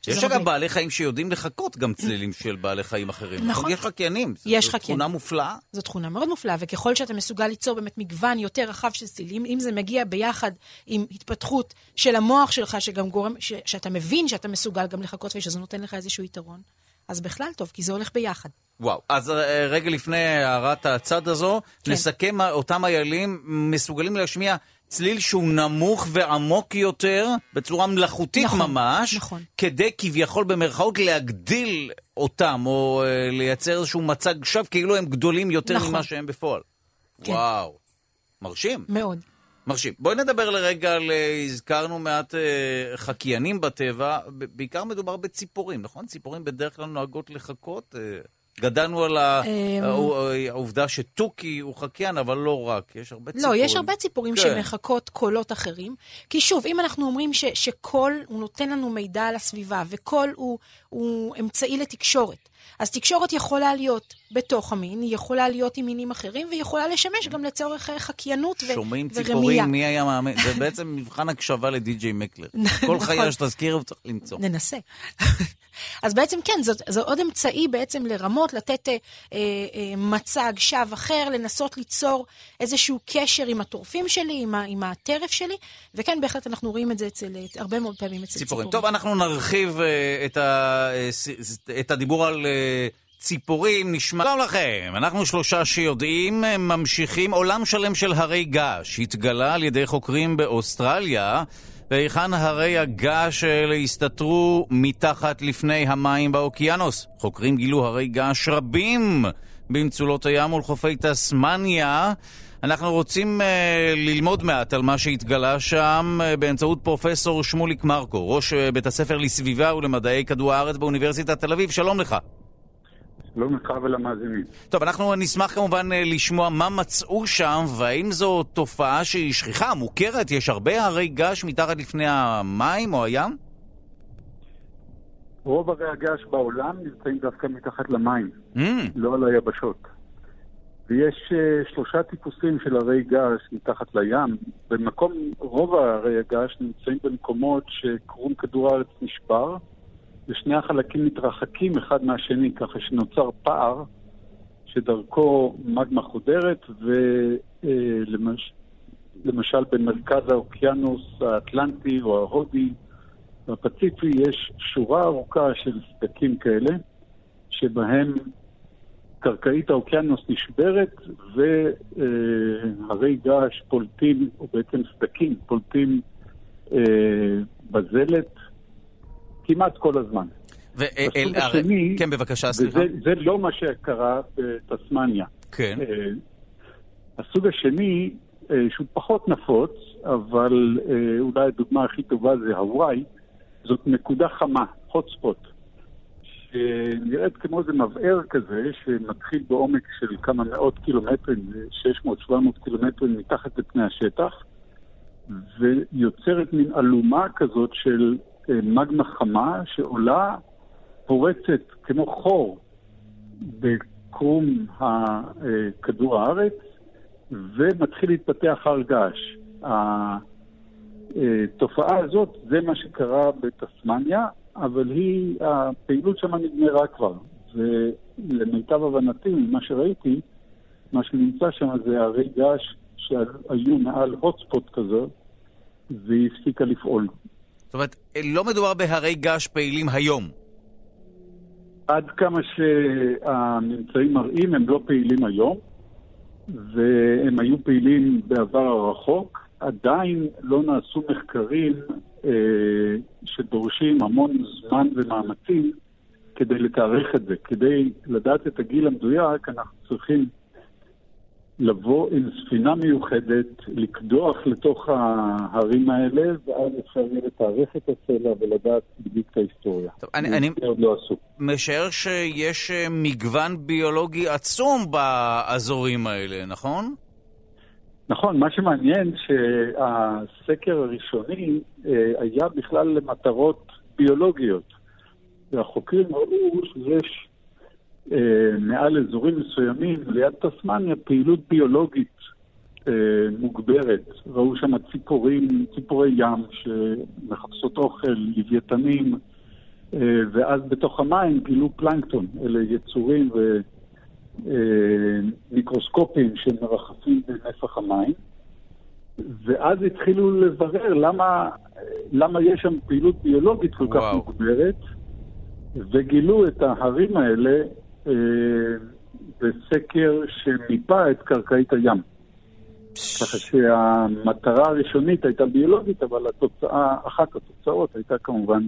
יש אגב. בעלי חיים שיודעים לחקות גם צלילים של בעלי חיים אחרים. נכון. יש חקיינים. זו- יש זו חקיינים. תכונה מופלאה. זו תכונה מאוד מופלאה, וככל שאתה מסוגל ליצור באמת מגוון יותר רחב של צלילים, אם זה מגיע ביחד עם התפתחות של המוח שלך, שגם גורם, ש, שאתה מבין שאתה מסוגל גם לחכות ושזה נותן לך איזשהו יתרון, אז בכלל טוב, כי זה הולך ביחד. וואו. אז אה, רגע לפני הערת הצד הזו, כן. נסכם אותם איילים מסוגלים להשמיע צליל שהוא נמוך ועמוק יותר, בצורה מלאכותית נכון, ממש, נכון. כדי כביכול במרכאות להגדיל אותם, או אה, לייצר איזשהו מצג שווא, כאילו הם גדולים יותר נכון. ממה שהם בפועל. כן. וואו. מרשים. מאוד. מרשים. בואי נדבר לרגע על, אה, הזכרנו מעט אה, חקיינים בטבע, בעיקר מדובר בציפורים, נכון? ציפורים בדרך כלל נוהגות לחכות. אה, גדלנו על אמ. העובדה שתוכי הוא חקיין, אבל לא רק, יש הרבה לא, ציפורים. יש הרבה ציפורים כן. שמחקות קולות אחרים. כי שוב, אם אנחנו אומרים ש, שקול הוא נותן לנו מידע על הסביבה, וקול הוא, הוא אמצעי לתקשורת, אז תקשורת יכולה להיות בתוך המין, היא יכולה להיות עם מינים אחרים, והיא יכולה לשמש גם לצורך אה, חקיינות ו- שומעים ורמייה. ציפורים, מי היה מאמין? זה בעצם מבחן הקשבה לדי.ג'יי מקלר. כל נכון. חיי שתזכיר הוא צריך למצוא. ננסה. אז בעצם כן, זה, עוד אמצעי בעצם לרמות, לתת אה, אה, אה, מצג שווא אחר, לנסות ליצור איזשהו קשר עם הטורפים שלי, עם, ה, עם הטרף שלי, וכן, בהחלט אנחנו רואים את זה אצל, הרבה מאוד פעמים אצל ציפורים. ציפורים. טוב, אנחנו נרחיב אה, את, ה, אה, את הדיבור על אה, ציפורים. נשמע... שלום לכם, אנחנו שלושה שיודעים, ממשיכים עולם שלם של הרי געש. התגלה על ידי חוקרים באוסטרליה. והיכן הרי הגעש האלה הסתתרו מתחת לפני המים באוקיינוס. חוקרים גילו הרי געש רבים במצולות הים ולחופי תסמניה. אנחנו רוצים uh, ללמוד מעט על מה שהתגלה שם uh, באמצעות פרופסור שמוליק מרקו, ראש uh, בית הספר לסביבה ולמדעי כדור הארץ באוניברסיטת תל אביב. שלום לך. שלום לך ולמאזינים. טוב, אנחנו נשמח כמובן אה, לשמוע מה מצאו שם, והאם זו תופעה שהיא שכיחה, מוכרת? יש הרבה הרי געש מתחת לפני המים או הים? רוב הרי הגעש בעולם נמצאים דווקא מתחת למים, Mm, לא על היבשות. ויש uh, שלושה טיפוסים של הרי געש מתחת לים. במקום, רוב הרי הגעש נמצאים במקומות שקרום כדור הארץ נשבר, ושני החלקים מתרחקים אחד מהשני, ככה שנוצר פער שדרכו מגמה חודרת, ולמשל למשל במרכז האוקיינוס האטלנטי או ההודי והפציפי יש שורה ארוכה של סדקים כאלה, שבהם קרקעית האוקיינוס נשברת והרי געש פולטים, או בעצם סדקים פולטים אה, בזלת כמעט כל הזמן. ואל, הרי- השני, כן, בבקשה, סליחה. וזה זה לא מה שקרה בתסמניה. כן. אה, הסוג השני, אה, שהוא פחות נפוץ, אבל אה, אולי הדוגמה הכי טובה זה הוואי, זאת נקודה חמה. hotspot, שנראית כמו איזה מבער כזה, שמתחיל בעומק של כמה מאות קילומטרים, 600-700 קילומטרים מתחת לפני השטח, ויוצרת מין אלומה כזאת של אה, מגמה חמה שעולה, פורצת כמו חור בקרום כדור הארץ, ומתחיל להתפתח הר געש. התופעה הזאת, זה מה שקרה בתסמניה, אבל היא, הפעילות שם נגמרה כבר. ולמיטב הבנתי, ממה שראיתי, מה שנמצא שם זה הרי געש שהיו מעל הוטספוט כזה, והיא הפסיקה לפעול. זאת אומרת, לא מדובר בהרי געש פעילים היום. עד כמה שהממצאים מראים, הם לא פעילים היום, והם היו פעילים בעבר הרחוק. עדיין לא נעשו מחקרים אה, שדורשים המון זמן ומאמצים כדי לתארך את זה. כדי לדעת את הגיל המדויק, אנחנו צריכים לבוא עם ספינה מיוחדת, לקדוח לתוך ההרים האלה, ואז אפשר יהיה לתארך את הסלע ולדעת בדיוק את ההיסטוריה. טוב, אני, אני לא משער שיש אה, מגוון ביולוגי עצום באזורים האלה, נכון? נכון, מה שמעניין שהסקר הראשוני אה, היה בכלל למטרות ביולוגיות. והחוקרים ראו שיש מעל אזורים מסוימים, ליד תסמניה, פעילות ביולוגית אה, מוגברת. ראו שם ציפורים, ציפורי ים שמחפשות אוכל, לוויתנים, אה, ואז בתוך המים גילו פלנקטון. אלה יצורים ומיקרוסקופים אה, שמרחפים בנפח המים. ואז התחילו לברר למה, למה יש שם פעילות ביולוגית כל וואו. כך מוגברת, וגילו את ההרים האלה אה, בסקר שמיפה את קרקעית הים. ככה שהמטרה הראשונית הייתה ביולוגית, אבל התוצאה, אחת התוצאות הייתה כמובן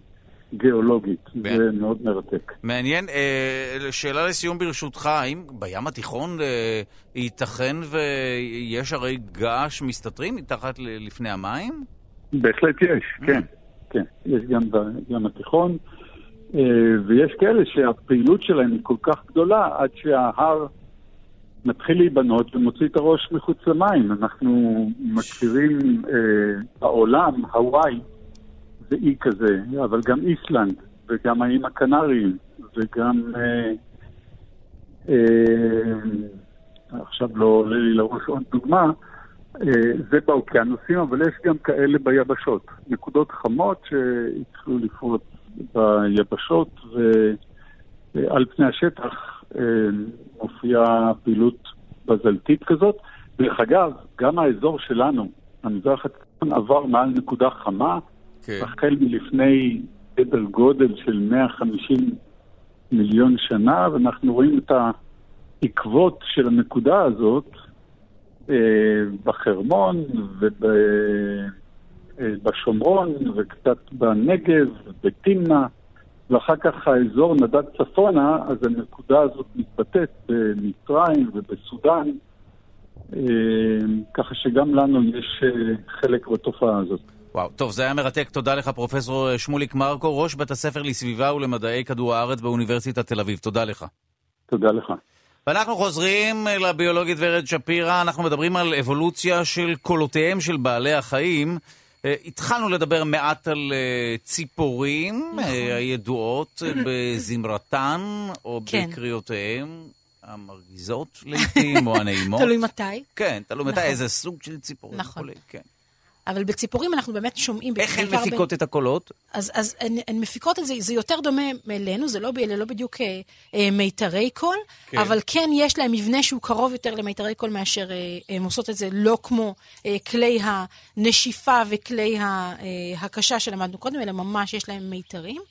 גיאולוגית. זה מאוד מרתק. מעניין. אה, שאלה לסיום ברשותך, האם בים התיכון אה, ייתכן ויש הרי געש מסתתרים מתחת לפני המים? בהחלט יש, כן. כן, יש גם בים התיכון. אה, ויש כאלה שהפעילות שלהם היא כל כך גדולה עד שההר מתחיל להיבנות ומוציא את הראש מחוץ למים. אנחנו מכירים אה, בעולם, הוואי זה אי כזה, אבל גם איסלנד וגם האיים הקנריים וגם... אה, עכשיו לא עולה לי לראש עוד דוגמה, זה באוקיינוסים, אבל יש גם כאלה ביבשות. נקודות חמות שהתחילו לפרוץ ביבשות, ועל פני השטח אה, מופיעה פעילות בזלתית כזאת. דרך אגב, גם האזור שלנו, המזרח התיכון, עבר מעל נקודה חמה, כן. החל מלפני סדר גודל של 150 מיליון שנה, ואנחנו רואים את העקבות של הנקודה הזאת אה, בחרמון וב... בשומרון וקצת בנגב, בתמנע, ואחר כך האזור נדד צפונה, אז הנקודה הזאת מתבטאת במצרים ובסודאן, אה, ככה שגם לנו יש אה, חלק בתופעה הזאת. וואו, טוב, זה היה מרתק. תודה לך, פרופסור שמוליק מרקו, ראש בית הספר לסביבה ולמדעי כדור הארץ באוניברסיטת תל אביב. תודה לך. תודה לך. ואנחנו חוזרים לביולוגית ורד שפירא, אנחנו מדברים על אבולוציה של קולותיהם של בעלי החיים. אה, התחלנו לדבר מעט על אה, ציפורים נכון. אה, הידועות בזמרתן או כן. בקריאותיהם. המרגיזות לעיתים, או הנעימות. תלוי מתי. כן, תלוי מתי, נכון. איזה סוג של ציפורים. נכון. כן. אבל בציפורים אנחנו באמת שומעים... איך הן מפיקות ב... את הקולות? אז, אז הן, הן מפיקות את זה, זה יותר דומה אלינו, זה לא, לא בדיוק אה, אה, מיתרי קול, כן. אבל כן יש להם מבנה שהוא קרוב יותר למיתרי קול מאשר אה, הן עושות את זה לא כמו אה, כלי הנשיפה וכלי ההקשה אה, שלמדנו קודם, אלא ממש יש להם מיתרים,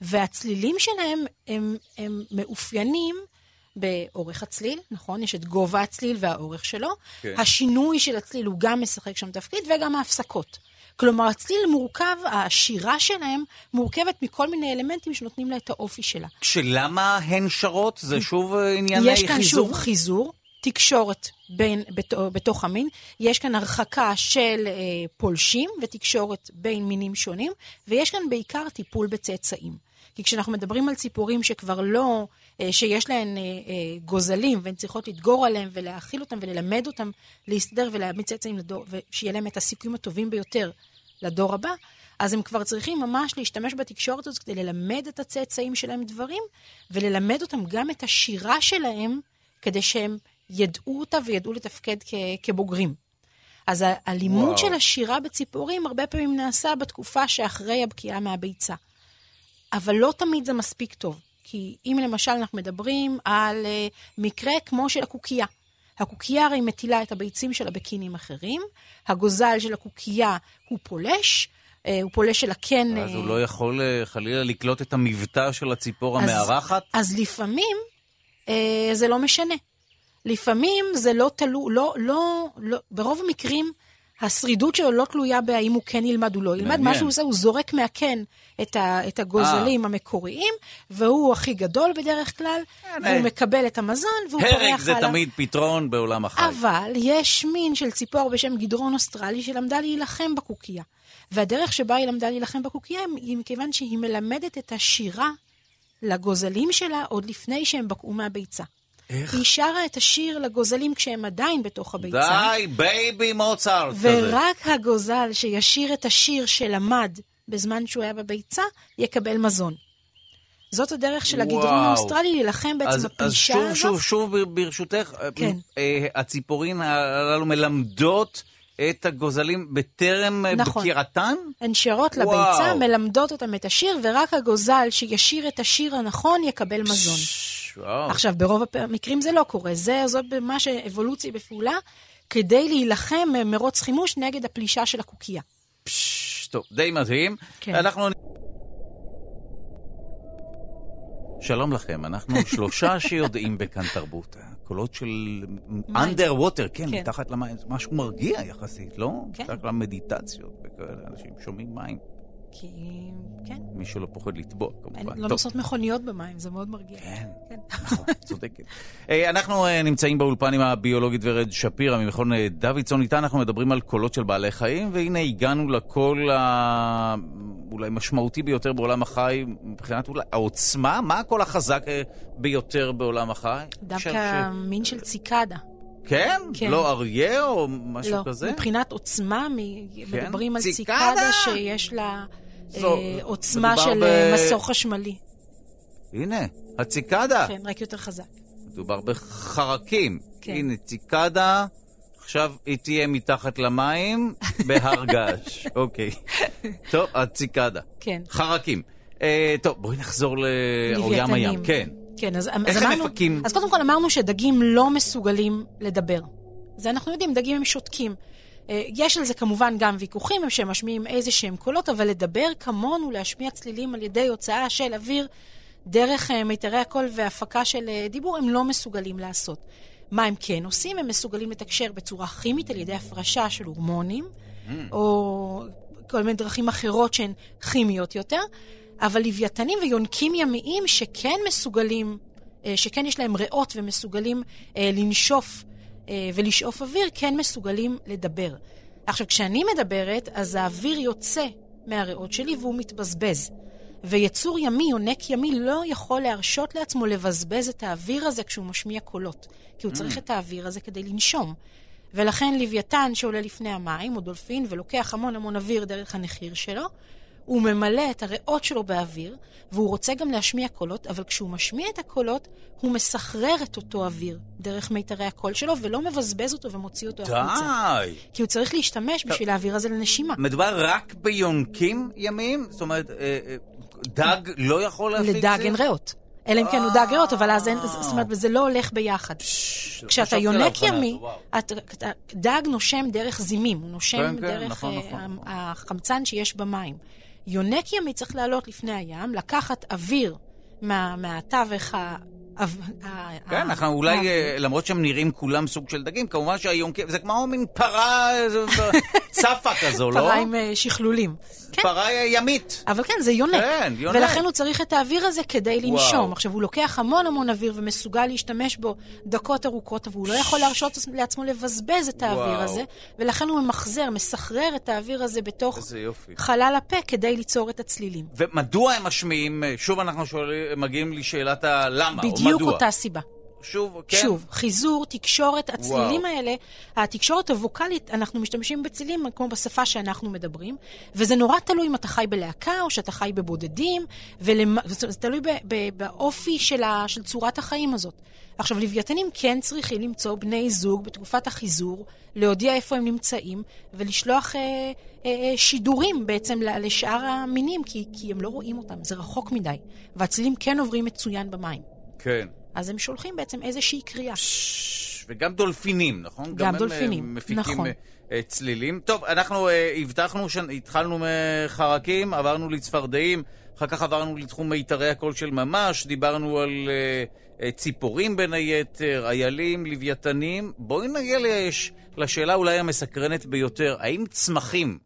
והצלילים שלהם הם, הם מאופיינים באורך הצליל, נכון? יש את גובה הצליל והאורך שלו. כן. השינוי של הצליל הוא גם משחק שם תפקיד, וגם ההפסקות. כלומר, הצליל מורכב, השירה שלהם מורכבת מכל מיני אלמנטים שנותנים לה את האופי שלה. שלמה הן שרות? זה שוב ענייני חיזור? יש כאן שוב חיזור. תקשורת בין, בת, בתוך המין, יש כאן הרחקה של אה, פולשים ותקשורת בין מינים שונים, ויש כאן בעיקר טיפול בצאצאים. כי כשאנחנו מדברים על ציפורים שכבר לא, אה, שיש להן אה, גוזלים, והן צריכות לדגור עליהם ולהאכיל אותם וללמד אותם להסתדר ולהעמיד צאצאים לדור, ושיהיה להם את הסיכויים הטובים ביותר לדור הבא, אז הם כבר צריכים ממש להשתמש בתקשורת הזאת כדי ללמד את הצאצאים שלהם דברים, וללמד אותם גם את השירה שלהם, כדי שהם ידעו אותה וידעו לתפקד כ- כבוגרים. אז הלימוד וואו. של השירה בציפורים הרבה פעמים נעשה בתקופה שאחרי הבקיעה מהביצה. אבל לא תמיד זה מספיק טוב. כי אם למשל אנחנו מדברים על uh, מקרה כמו של הקוקייה. הקוקייה הרי מטילה את הביצים שלה בקינים אחרים, הגוזל של הקוקייה הוא פולש, uh, הוא פולש של הקן... אז uh, הוא לא יכול חלילה לקלוט את המבטא של הציפור אז, המארחת? אז לפעמים זה לא משנה. לפעמים זה לא תלוי, לא, לא, לא, ברוב המקרים השרידות שלו לא תלויה בהאם הוא כן ילמד או לא ילמד. מה שהוא עושה, הוא זורק מהקן את, ה, את הגוזלים 아. אה. המקוריים, והוא הכי גדול בדרך כלל, והוא מקבל את המזון, והוא פורח הלאה. הרג זה תמיד פתרון בעולם החי. אבל יש מין של ציפור בשם גדרון אוסטרלי שלמדה להילחם בקוקייה. והדרך שבה היא למדה להילחם בקוקייה היא מכיוון שהיא מלמדת את השירה לגוזלים שלה עוד לפני שהם בקעו מהביצה. איך? היא שרה את השיר לגוזלים כשהם עדיין בתוך הביצה. די, Baby Mozart. ורק כזה. הגוזל שישיר את השיר שלמד בזמן שהוא היה בביצה, יקבל מזון. זאת הדרך של הגדרון האוסטרלי להילחם בעצם אז, בפלישה הזאת. אז שוב, שוב, שוב, ברשותך, כן. אה, הציפורים הללו מלמדות את הגוזלים בטרם נכון. בקירתן? הן שרות לביצה, מלמדות אותם את השיר, ורק הגוזל שישיר את השיר הנכון יקבל מזון. וואו. עכשיו, ברוב המקרים זה לא קורה. זה, זאת ממש אבולוציה בפעולה, כדי להילחם מרוץ חימוש נגד הפלישה של הקוקייה. פשש, טוב, די מדהים. כן. אנחנו... שלום לכם, אנחנו שלושה שיודעים בכאן תרבות. קולות של under water, כן, כן, מתחת למים, זה משהו מרגיע יחסית, לא? כן. מתחת למדיטציות אנשים שומעים מים. כי, כן. מישהו לא פוחד לטבוע, כמובן. לא נוסעות מכוניות במים, זה מאוד מרגיע. כן, כן. נכון, צודקת. אה, אנחנו אה, נמצאים באולפן עם הביולוגית ורד שפירא ממכון אה, דוידסון. איתה אנחנו מדברים על קולות של בעלי חיים, והנה הגענו לקול ה... אולי משמעותי ביותר בעולם החי, מבחינת אולי העוצמה, מה הקול החזק ביותר בעולם החי? דווקא ש... מין של ציקדה. כן? כן? לא אריה או משהו לא. כזה? לא, מבחינת עוצמה, כן? מדברים על ציקדה שיש לה זו, אה, עוצמה של ב... אה, מסור חשמלי. הנה, הציקדה. כן, רק יותר חזק. מדובר בחרקים. כן. הנה, ציקדה, עכשיו היא תהיה מתחת למים בהר געש. אוקיי. טוב, הציקדה. כן. חרקים. אה, טוב, בואי נחזור לאוים הים. כן. כן, אז, איך אז אמרנו... מפקים? אז קודם כל אמרנו שדגים לא מסוגלים לדבר. זה אנחנו יודעים, דגים הם שותקים. אה, יש על זה כמובן גם ויכוחים, הם שמשמיעים איזה שהם קולות, אבל לדבר כמונו, להשמיע צלילים על ידי הוצאה של אוויר דרך אה, מיתרי הקול והפקה של אה, דיבור, הם לא מסוגלים לעשות. מה הם כן עושים? הם מסוגלים לתקשר בצורה כימית על ידי הפרשה של הורמונים, mm. או כל מיני דרכים אחרות שהן כימיות יותר. אבל לוויתנים ויונקים ימיים שכן מסוגלים, אה, שכן יש להם ריאות ומסוגלים אה, לנשוף אה, ולשאוף אוויר, כן מסוגלים לדבר. עכשיו, כשאני מדברת, אז האוויר יוצא מהריאות שלי והוא מתבזבז. ויצור ימי, יונק ימי, לא יכול להרשות לעצמו לבזבז את האוויר הזה כשהוא משמיע קולות. כי הוא mm. צריך את האוויר הזה כדי לנשום. ולכן לוויתן שעולה לפני המים, או דולפין, ולוקח המון המון אוויר דרך הנחיר שלו, הוא ממלא את הריאות שלו באוויר, והוא רוצה גם להשמיע קולות, אבל כשהוא משמיע את הקולות, הוא מסחרר את אותו אוויר דרך מיתרי הקול שלו, ולא מבזבז אותו ומוציא אותו החוצה. די! כי הוא צריך להשתמש בשביל להעביר את זה לנשימה. מדובר רק ביונקים ימיים? זאת אומרת, אה, אה, דג לא יכול להפיק זה? לדג אין ריאות. אלא אם כן הוא דג ריאות, אבל אז אין, זאת אומרת, וזה לא הולך ביחד. כשאתה יונק ימי, דג נושם דרך זימים, הוא נושם כן, כן, דרך נכון, אה, נכון. החמצן שיש במים. יונק ימי צריך לעלות לפני הים, לקחת אוויר מה, מהתווך כן, אנחנו אולי, אה, למרות שהם נראים כולם סוג של דגים, כמובן שהיונקים, זה כמו מין פרה צפה כזו, לא? פרה עם אה, שכלולים. כן. פרה ימית. אבל כן, זה יונק. כן, יונק. ולכן הוא צריך את האוויר הזה כדי לנשום. עכשיו, הוא לוקח המון המון אוויר ומסוגל להשתמש בו דקות ארוכות, אבל הוא לא יכול להרשות לעצמו לבזבז את האוויר הזה, ולכן הוא ממחזר, מסחרר את האוויר הזה בתוך חלל הפה כדי ליצור את הצלילים. ומדוע הם משמיעים, שוב אנחנו מגיעים לשאלת הלמה, או מדוע? בדיוק אותה סיבה. שוב, כן. שוב, חיזור, תקשורת, הצלילים וואו. האלה, התקשורת הווקאלית, אנחנו משתמשים בצלילים כמו בשפה שאנחנו מדברים, וזה נורא תלוי אם אתה חי בלהקה או שאתה חי בבודדים, ולמ... זה תלוי ב... ב... באופי של, ה... של צורת החיים הזאת. עכשיו, לוויתנים כן צריכים למצוא בני זוג בתקופת החיזור, להודיע איפה הם נמצאים, ולשלוח אה, אה, אה, שידורים בעצם לשאר המינים, כי, כי הם לא רואים אותם, זה רחוק מדי. והצלילים כן עוברים מצוין במים. כן. אז הם שולחים בעצם איזושהי קריאה. וגם דולפינים, נכון? גם, גם דולפינים, הם מפיקים נכון. אה, צלילים. טוב, אנחנו uh, הבטחנו שהתחלנו מחרקים, עברנו לצפרדעים, אחר כך עברנו לתחום מיתרי הקול של ממש, דיברנו על uh, ציפורים בין היתר, איילים, לוויתנים. בואי נגיע לש... לשאלה אולי המסקרנת ביותר, האם צמחים...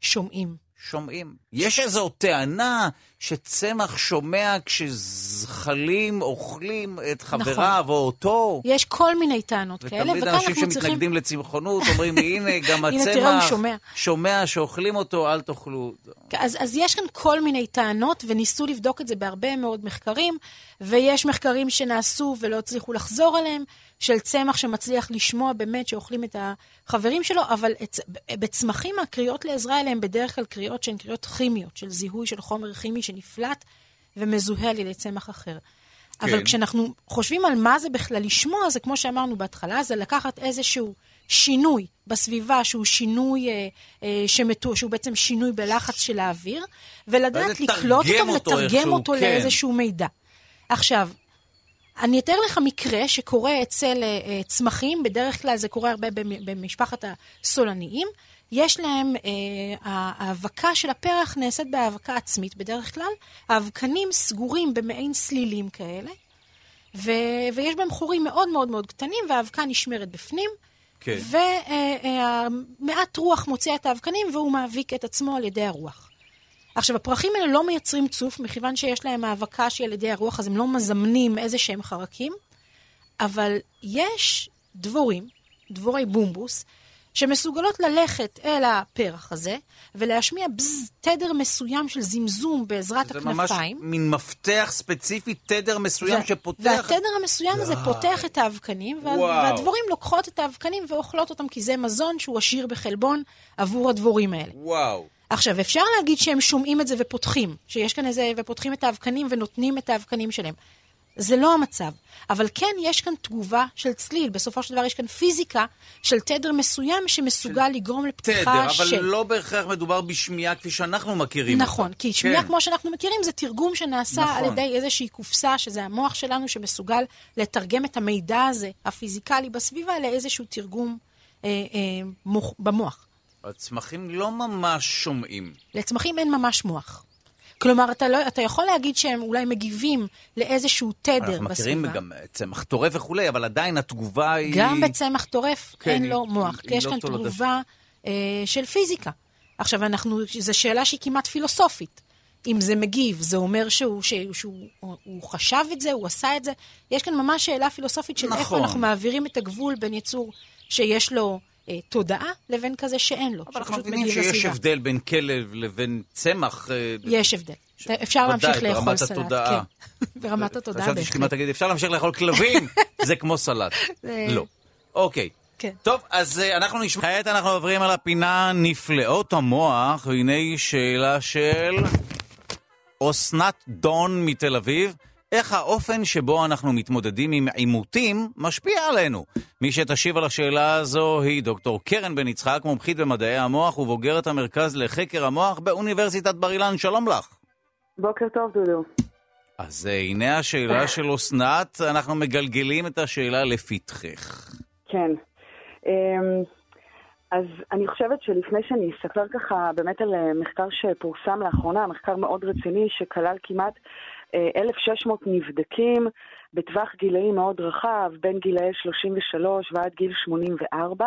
שומעים. שומעים. יש איזו טענה שצמח שומע כשזחלים אוכלים את חבריו נכון. או אותו. יש כל מיני טענות כאלה, וכאן אנחנו צריכים... ותמיד אנשים שמתנגדים לצמחונות אומרים, הנה, גם הצמח תראה, שומע. שומע שאוכלים אותו, אל תאכלו. אז, אז יש כאן כל מיני טענות, וניסו לבדוק את זה בהרבה מאוד מחקרים, ויש מחקרים שנעשו ולא הצליחו לחזור עליהם. של צמח שמצליח לשמוע באמת שאוכלים את החברים שלו, אבל את, בצמחים הקריאות לעזרה האלה הן בדרך כלל קריאות שהן קריאות כימיות, של זיהוי של חומר כימי שנפלט ומזוהה על ידי צמח אחר. כן. אבל כשאנחנו חושבים על מה זה בכלל לשמוע, זה כמו שאמרנו בהתחלה, זה לקחת איזשהו שינוי בסביבה, שהוא שינוי אה, אה, שמתו, שהוא בעצם שינוי בלחץ של האוויר, ולדעת לקלוט אותו ולתרגם אותו כן. לאיזשהו מידע. עכשיו, אני אתאר לך מקרה שקורה אצל uh, צמחים, בדרך כלל זה קורה הרבה במשפחת הסולניים. יש להם, uh, ההאבקה של הפרח נעשית בהאבקה עצמית בדרך כלל. האבקנים סגורים במעין סלילים כאלה, ו, ויש בהם חורים מאוד מאוד מאוד קטנים, והאבקה נשמרת בפנים. כן. ומעט uh, uh, רוח מוציאה את האבקנים והוא מאביק את עצמו על ידי הרוח. עכשיו, הפרחים האלה לא מייצרים צוף, מכיוון שיש להם האבקה שהיא על ידי הרוח, אז הם לא מזמנים איזה שהם חרקים, אבל יש דבורים, דבורי בומבוס, שמסוגלות ללכת אל הפרח הזה ולהשמיע בז, תדר מסוים של זמזום בעזרת זה הכנפיים. זה ממש מין מפתח ספציפי, תדר מסוים ו- שפותח... והתדר המסוים הזה פותח את האבקנים, וה- והדבורים לוקחות את האבקנים ואוכלות אותם, כי זה מזון שהוא עשיר בחלבון עבור הדבורים האלה. וואו. עכשיו, אפשר להגיד שהם שומעים את זה ופותחים, שיש כאן איזה, ופותחים את האבקנים ונותנים את האבקנים שלהם. זה לא המצב. אבל כן, יש כאן תגובה של צליל. בסופו של דבר יש כאן פיזיקה של תדר מסוים שמסוגל של... לגרום לפתיחה תדר, של... תדר, אבל לא בהכרח מדובר בשמיעה כפי שאנחנו מכירים נכון, אותה. כי שמיעה כן. כמו שאנחנו מכירים זה תרגום שנעשה נכון. על ידי איזושהי קופסה, שזה המוח שלנו שמסוגל לתרגם את המידע הזה, הפיזיקלי בסביבה, לאיזשהו תרגום אה, אה, מוח, במוח. הצמחים לא ממש שומעים. לצמחים אין ממש מוח. כלומר, אתה, לא, אתה יכול להגיד שהם אולי מגיבים לאיזשהו תדר בסביבה. אנחנו מכירים גם צמח טורף וכולי, אבל עדיין התגובה היא... גם בצמח טורף כן, אין היא, לו מוח, כי יש לא כאן תגובה אה, של פיזיקה. עכשיו, אנחנו, זו שאלה שהיא כמעט פילוסופית. אם זה מגיב, זה אומר שהוא, שהוא, שהוא הוא, הוא חשב את זה, הוא עשה את זה. יש כאן ממש שאלה פילוסופית של נכון. איפה אנחנו מעבירים את הגבול בין יצור שיש לו אה, תודעה לבין כזה שאין לו. אבל אנחנו מבינים שיש לסביבה. הבדל בין כלב לבין צמח. אה, יש הבדל. ש... אפשר להמשיך לאכול סלט. התודעה. כן, ברמת התודעה. חשבתי שכמעט תגיד, אפשר להמשיך לאכול כלבים, זה כמו סלט. לא. אוקיי. כן. טוב, אז uh, אנחנו נשמע... כעת אנחנו עוברים על הפינה נפלאות המוח, והנה שאלה של אסנת דון מתל אביב. איך האופן שבו אנחנו מתמודדים עם עימותים משפיע עלינו. מי שתשיב על השאלה הזו היא דוקטור קרן בן יצחק, מומחית במדעי המוח ובוגרת המרכז לחקר המוח באוניברסיטת בר אילן. שלום לך. בוקר טוב, דודו. אז אה, הנה השאלה של אסנת, אנחנו מגלגלים את השאלה לפתחך. כן. אמ, אז אני חושבת שלפני שאני אספר ככה באמת על אה, מחקר שפורסם לאחרונה, מחקר מאוד רציני שכלל כמעט 1,600 נבדקים בטווח גילאים מאוד רחב, בין גילאי 33 ועד גיל 84,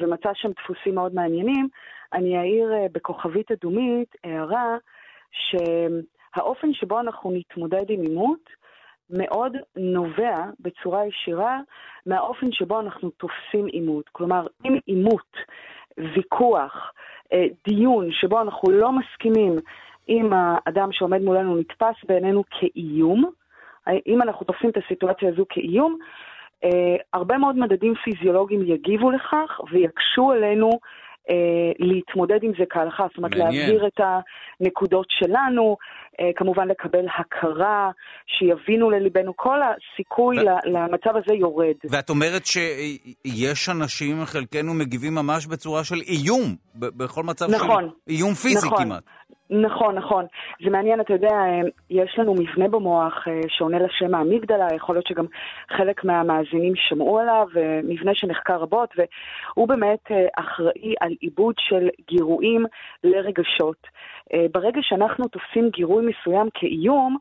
ומצא שם דפוסים מאוד מעניינים. אני אעיר בכוכבית אדומית הערה שהאופן שבו אנחנו נתמודד עם עימות מאוד נובע בצורה ישירה מהאופן שבו אנחנו תופסים עימות. כלומר, אם עימות, ויכוח, אה, דיון שבו אנחנו לא מסכימים אם האדם שעומד מולנו נתפס בעינינו כאיום, אם אנחנו תופסים את הסיטואציה הזו כאיום, אה, הרבה מאוד מדדים פיזיולוגיים יגיבו לכך ויקשו עלינו אה, להתמודד עם זה כהלכה, זאת אומרת מעניין. להעביר את הנקודות שלנו, כמובן לקבל הכרה, שיבינו לליבנו, כל הסיכוי ו... למצב הזה יורד. ואת אומרת שיש אנשים, חלקנו מגיבים ממש בצורה של איום, בכל מצב נכון, של איום פיזי נכון. כמעט. נכון, נכון. זה מעניין, אתה יודע, אה, יש לנו מבנה במוח אה, שעונה לשם האמיגדלה, יכול להיות שגם חלק מהמאזינים שמעו עליו, אה, מבנה שנחקר רבות, והוא באמת אחראי על עיבוד של גירויים לרגשות. ברגע שאנחנו תופסים גירוי מסוים כאיום,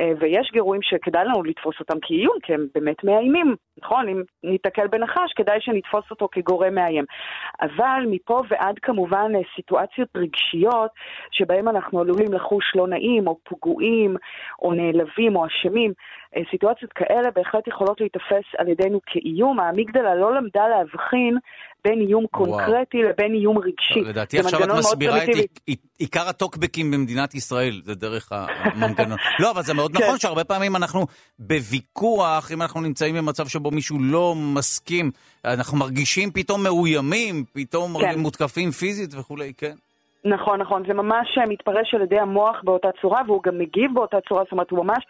אה, ויש גירויים שכדאי לנו לתפוס אותם כאיום, כי הם באמת מאיימים, נכון? אם ניתקל בנחש, כדאי שנתפוס אותו כגורם מאיים. אבל מפה ועד כמובן אה, סיטואציות רגשיות, שבהם אנחנו עלולים לחוש לא נעים, או פגועים, או נעלבים, או אשמים, אה, סיטואציות כאלה בהחלט יכולות להיתפס על ידינו כאיום. האמיגדלה לא למדה להבחין בין איום קונקרטי וואו. לבין איום רגשי. לדעתי עכשיו את מסבירה את עיקר הטוקבקים במדינת ישראל, זה דרך המנגנון. לא, אבל זה מאוד כן. נכון שהרבה פעמים אנחנו בוויכוח, אם אנחנו נמצאים במצב שבו מישהו לא מסכים, אנחנו מרגישים פתאום מאוימים, פתאום כן. מותקפים פיזית וכולי, כן. נכון, נכון. זה ממש מתפרש על ידי המוח באותה צורה, והוא גם מגיב באותה צורה, זאת אומרת, הוא ממש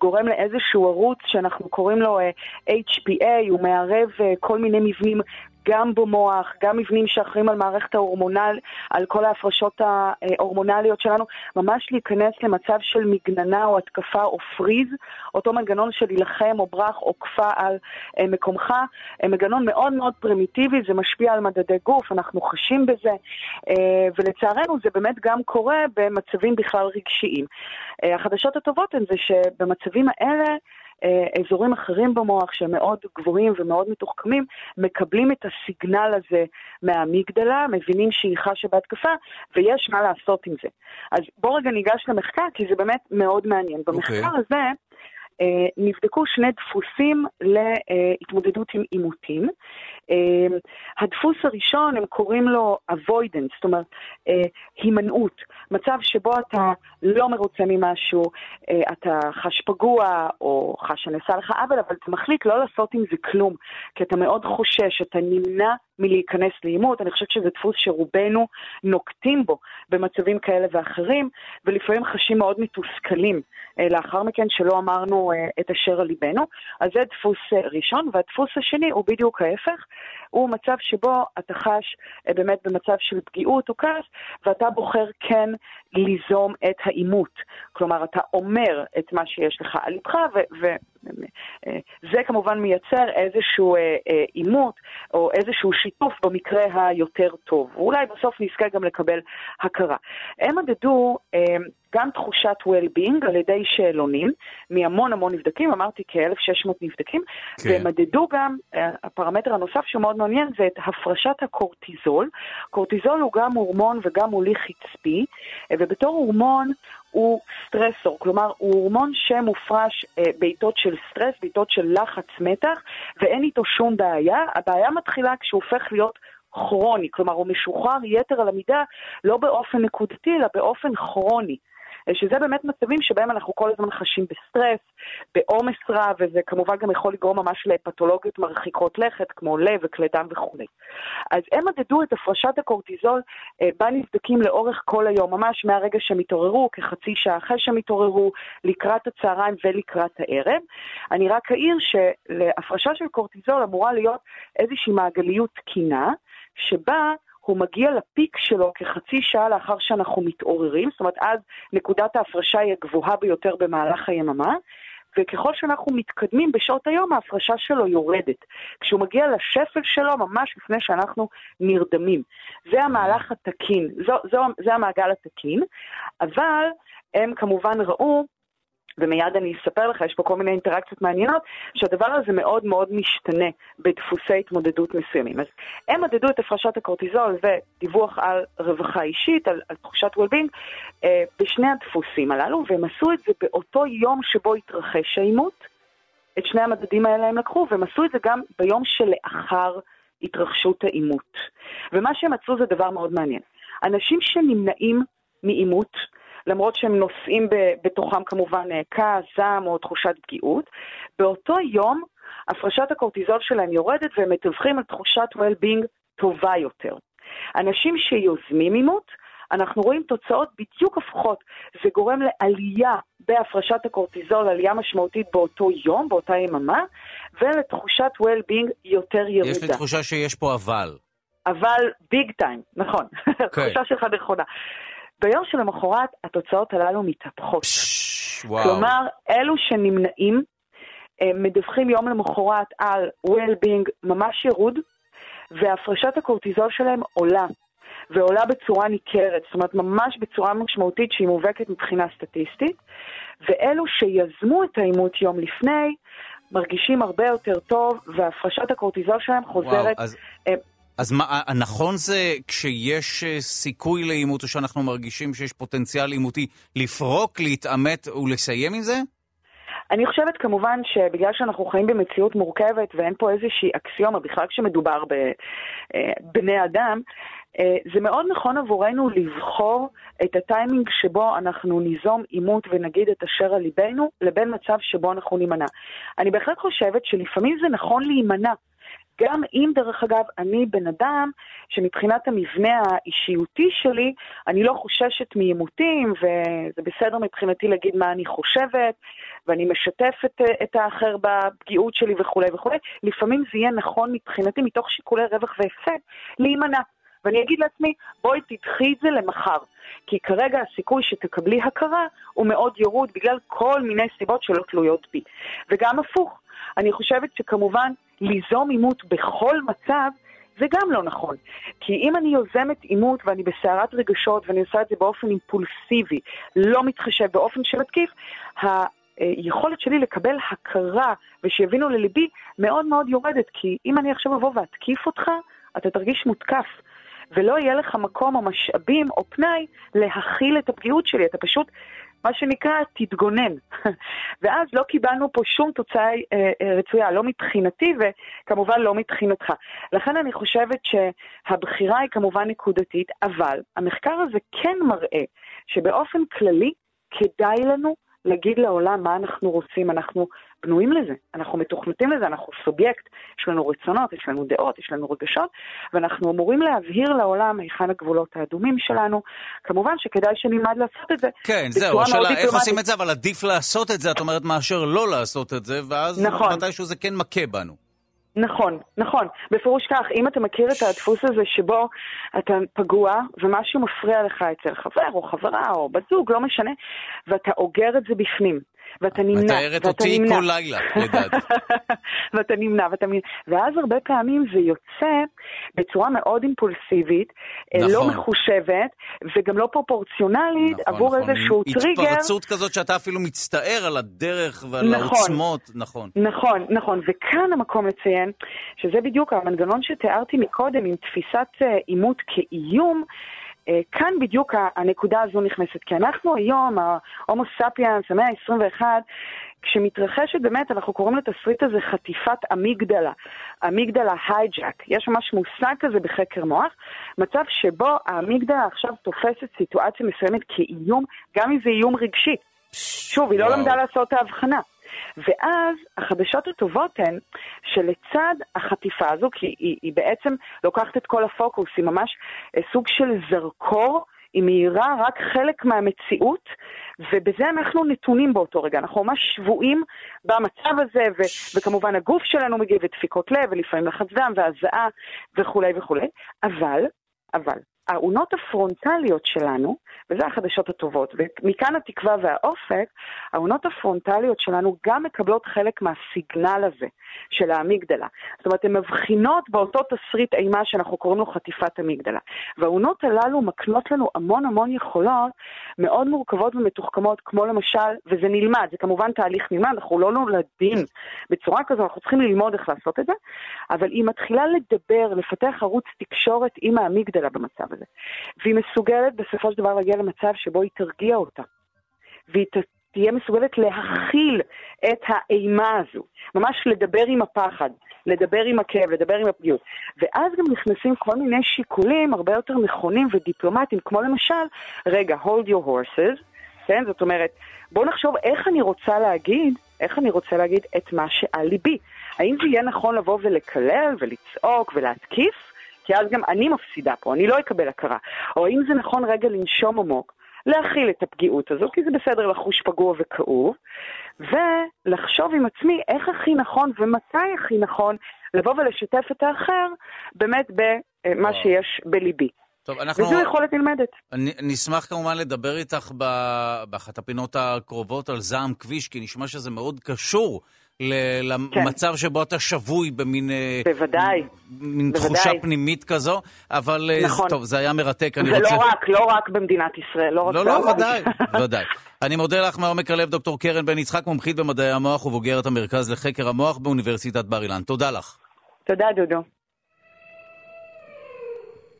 גורם לאיזשהו ערוץ שאנחנו קוראים לו uh, HPA, הוא מערב uh, כל מיני מבנים גם במוח, גם מבנים שאחרים על מערכת ההורמונל, על כל ההפרשות ההורמונליות שלנו, ממש להיכנס למצב של מגננה או התקפה או פריז, אותו מנגנון של להילחם או ברח או כפה על אה, מקומך, אה, מנגנון מאוד מאוד פרימיטיבי, זה משפיע על מדדי גוף, אנחנו חשים בזה, אה, ולצערנו זה באמת גם קורה במצבים בכלל רגשיים. החדשות הטובות הן זה שבמצבים האלה, אזורים אחרים במוח שהם מאוד גבוהים ומאוד מתוחכמים, מקבלים את הסיגנל הזה מהאמיגדלה, מבינים שהיא חשה בהתקפה, ויש מה לעשות עם זה. אז בואו רגע ניגש למחקר, כי זה באמת מאוד מעניין. Okay. במחקר אוקיי. הזה אה, נבדקו שני דפוסים להתמודדות עם עימותים. אה, הדפוס הראשון, הם קוראים לו avoidance, זאת אומרת, אה, הימנעות. מצב שבו אתה לא מרוצה ממשהו, אתה חש פגוע, או חש שנעשה לך עוול, אבל אתה מחליט לא לעשות עם זה כלום, כי אתה מאוד חושש, אתה נמנע מלהיכנס לעימות. אני חושבת שזה דפוס שרובנו נוקטים בו במצבים כאלה ואחרים, ולפעמים חשים מאוד מתוסכלים לאחר מכן שלא אמרנו את אשר על ליבנו. אז זה דפוס ראשון, והדפוס השני הוא בדיוק ההפך. הוא מצב שבו אתה חש אה, באמת במצב של פגיעות או כעס, ואתה בוחר כן ליזום את העימות. כלומר, אתה אומר את מה שיש לך על ליבך, וזה אה, כמובן מייצר איזשהו אה, עימות או איזשהו שיתוף במקרה היותר טוב. ואולי בסוף נזכה גם לקבל הכרה. הם מדדו גם תחושת well-being על ידי שאלונים מהמון המון נבדקים, אמרתי כ-1,600 נבדקים, כן. ומדדו גם, הפרמטר הנוסף שהוא מאוד מעניין זה את הפרשת הקורטיזול. קורטיזול הוא גם הורמון וגם מוליך עצבי, ובתור הורמון הוא stressor, כלומר הוא הורמון שמופרש אה, בעיתות של סטרס, בעיתות של לחץ מתח, ואין איתו שום בעיה. הבעיה מתחילה כשהוא הופך להיות כרוני, כלומר הוא משוחרר יתר על המידה לא באופן נקודתי, אלא באופן כרוני. שזה באמת מצבים שבהם אנחנו כל הזמן חשים בסטרס, בעומס רב, וזה כמובן גם יכול לגרום ממש לפתולוגיות מרחיקות לכת, כמו לב וכלי דם וכולי. אז הם מדדו את הפרשת הקורטיזול אה, בה נבדקים לאורך כל היום, ממש מהרגע שהם התעוררו, כחצי שעה אחרי שהם התעוררו, לקראת הצהריים ולקראת הערב. אני רק אעיר שלהפרשה של קורטיזול אמורה להיות איזושהי מעגליות תקינה, שבה הוא מגיע לפיק שלו כחצי שעה לאחר שאנחנו מתעוררים, זאת אומרת אז נקודת ההפרשה היא הגבוהה ביותר במהלך היממה, וככל שאנחנו מתקדמים בשעות היום, ההפרשה שלו יורדת. כשהוא מגיע לשפל שלו, ממש לפני שאנחנו נרדמים. זה המהלך התקין, זו, זו, זה המעגל התקין, אבל הם כמובן ראו ומיד אני אספר לך, יש פה כל מיני אינטראקציות מעניינות, שהדבר הזה מאוד מאוד משתנה בדפוסי התמודדות מסוימים. אז הם מדדו את הפרשת הקורטיזול ודיווח על רווחה אישית, על, על תחושת well-being, אה, בשני הדפוסים הללו, והם עשו את זה באותו יום שבו התרחש העימות. את שני המדדים האלה הם לקחו, והם עשו את זה גם ביום שלאחר התרחשות העימות. ומה שהם מצאו זה דבר מאוד מעניין. אנשים שנמנעים מעימות, למרות שהם נושאים בתוכם כמובן אה, כעס, זעם או תחושת פגיעות. באותו יום הפרשת הקורטיזול שלהם יורדת והם מתווכים על תחושת well-being טובה יותר. אנשים שיוזמים עימות, אנחנו רואים תוצאות בדיוק הפוכות. זה גורם לעלייה בהפרשת הקורטיזול, עלייה משמעותית באותו יום, באותה יממה, ולתחושת well-being יותר ירידה. יש לי תחושה שיש פה אבל. אבל ביג טיים, נכון. Okay. כן. התחושה שלך נכונה. ביום שלמחרת התוצאות הללו מתהפכות. וואו. כלומר, אלו שנמנעים מדווחים יום למחרת על well-being ממש ירוד, והפרשת הקורטיזול שלהם עולה, ועולה בצורה ניכרת, זאת אומרת ממש בצורה משמעותית שהיא מובהקת מבחינה סטטיסטית, ואלו שיזמו את העימות יום לפני, מרגישים הרבה יותר טוב, והפרשת הקורטיזול שלהם חוזרת... וואו, אז... אה, אז מה, הנכון זה כשיש אה, סיכוי לעימות או שאנחנו מרגישים שיש פוטנציאל עימותי, לפרוק, להתעמת ולסיים עם זה? אני חושבת כמובן שבגלל שאנחנו חיים במציאות מורכבת ואין פה איזושהי אקסיומה, בכלל כשמדובר בבני אה, אדם, אה, זה מאוד נכון עבורנו לבחור את הטיימינג שבו אנחנו ניזום עימות ונגיד את אשר על ליבנו, לבין מצב שבו אנחנו נימנע. אני בהחלט חושבת שלפעמים זה נכון להימנע. גם אם, דרך אגב, אני בן אדם שמבחינת המבנה האישיותי שלי, אני לא חוששת מעימותים, וזה בסדר מבחינתי להגיד מה אני חושבת, ואני משתפת את האחר בפגיעות שלי וכולי וכולי, לפעמים זה יהיה נכון מבחינתי, מתוך שיקולי רווח והפסד, להימנע. ואני אגיד לעצמי, בואי תדחי את זה למחר. כי כרגע הסיכוי שתקבלי הכרה הוא מאוד ירוד בגלל כל מיני סיבות שלא תלויות בי. וגם הפוך, אני חושבת שכמובן ליזום עימות בכל מצב, זה גם לא נכון. כי אם אני יוזמת עימות ואני בסערת רגשות ואני עושה את זה באופן אימפולסיבי, לא מתחשב, באופן שמתקיף, היכולת שלי לקבל הכרה ושיבינו לליבי מאוד מאוד יורדת. כי אם אני עכשיו אבוא ואתקיף אותך, אתה תרגיש מותקף. ולא יהיה לך מקום או משאבים או פנאי להכיל את הפגיעות שלי. אתה פשוט מה שנקרא, תתגונן. ואז לא קיבלנו פה שום תוצאה אה, אה, רצויה, לא מבחינתי וכמובן לא מבחינתך. לכן אני חושבת שהבחירה היא כמובן נקודתית, אבל המחקר הזה כן מראה שבאופן כללי כדאי לנו להגיד לעולם מה אנחנו רוצים, אנחנו בנויים לזה, אנחנו מתוכנתים לזה, אנחנו סובייקט, יש לנו רצונות, יש לנו דעות, יש לנו רגשות, ואנחנו אמורים להבהיר לעולם היכן הגבולות האדומים שלנו. כמובן שכדאי שנלמד לעשות את זה. כן, זהו, השאלה איך עושים את זה, אבל עדיף לעשות את זה, את אומרת, מאשר לא לעשות את זה, ואז נכון. מתישהו זה כן מכה בנו. נכון, נכון. בפירוש כך, אם אתה מכיר את הדפוס הזה שבו אתה פגוע ומשהו מפריע לך אצל חבר או חברה או בת זוג, לא משנה, ואתה אוגר את זה בפנים. ואתה נמנע. מתארת אותי נמנע. כל לילה, לדעתי. ואתה נמנע, ואתה נמנע. ואז הרבה פעמים זה יוצא בצורה מאוד אימפולסיבית, אה, לא נכון. לא מחושבת, וגם לא פרופורציונלית נכון, עבור נכון. איזשהו טריגר. התפרצות כזאת שאתה אפילו מצטער על הדרך ועל נכון, העוצמות, נכון. נכון, נכון. וכאן המקום לציין, שזה בדיוק המנגנון שתיארתי מקודם עם תפיסת אה, עימות כאיום, כאן בדיוק הנקודה הזו נכנסת, כי אנחנו היום, ההומו ספיאנס, המאה ה-21, כשמתרחשת באמת, אנחנו קוראים לתסריט הזה חטיפת אמיגדלה, amygdala hijack. יש ממש מושג כזה בחקר מוח, מצב שבו האמיגדלה עכשיו תופסת סיטואציה מסוימת כאיום, גם אם זה איום רגשי. שוב, היא לא למדה לעשות את ההבחנה. ואז החדשות הטובות הן שלצד החטיפה הזו, כי היא, היא בעצם לוקחת את כל הפוקוס, היא ממש אה, סוג של זרקור, היא מאירה רק חלק מהמציאות, ובזה אנחנו נתונים באותו רגע. אנחנו ממש שבויים במצב הזה, ו- וכמובן הגוף שלנו מגיב ודפיקות לב, ולפעמים לחץ דם והזעה וכולי וכולי, אבל, אבל, האונות הפרונטליות שלנו, וזה החדשות הטובות, ומכאן התקווה והאופק, האונות הפרונטליות שלנו גם מקבלות חלק מהסיגנל הזה של האמיגדלה. זאת אומרת, הן מבחינות באותו תסריט אימה שאנחנו קוראים לו חטיפת אמיגדלה. והאונות הללו מקנות לנו המון המון יכולות מאוד מורכבות ומתוחכמות, כמו למשל, וזה נלמד, זה כמובן תהליך נלמד, אנחנו לא נולדים בצורה כזו, אנחנו צריכים ללמוד איך לעשות את זה, אבל היא מתחילה לדבר, לפתח ערוץ תקשורת עם האמיגדלה במצב הזה. והיא מסוגלת בסופו של דבר להגיע למצב שבו היא תרגיע אותה. והיא תהיה מסוגלת להכיל את האימה הזו, ממש לדבר עם הפחד, לדבר עם הכאב, לדבר עם הפגיעות. ואז גם נכנסים כל מיני שיקולים הרבה יותר נכונים ודיפלומטיים, כמו למשל, רגע, hold your horses, כן? זאת אומרת, בואו נחשוב איך אני רוצה להגיד, איך אני רוצה להגיד את מה שעל ליבי. האם זה יהיה נכון לבוא ולקלל ולצעוק ולהתקיף? כי אז גם אני מפסידה פה, אני לא אקבל הכרה. או האם זה נכון רגע לנשום עמוק, להכיל את הפגיעות הזו, כי זה בסדר לחוש פגוע וכאוב, ולחשוב עם עצמי איך הכי נכון ומתי הכי נכון לבוא ולשתף את האחר באמת במה שיש בליבי. טוב, אנחנו... וזו יכולת נלמדת. נשמח כמובן לדבר איתך באחת הפינות הקרובות על זעם כביש, כי נשמע שזה מאוד קשור למצב כן. שבו אתה שבוי במין... אה, בוודאי. מין בוודאי. תחושה פנימית כזו, אבל אה, נכון. טוב, זה היה מרתק, אני רוצה... זה לא רק, לא רק במדינת ישראל, לא רק... לא, לא, ודאי, ודאי. אני מודה לך מעומק הלב, דוקטור קרן בן יצחק, מומחית במדעי המוח ובוגרת המרכז לחקר המוח באוניברסיטת בר אילן. תודה לך. תודה, דודו.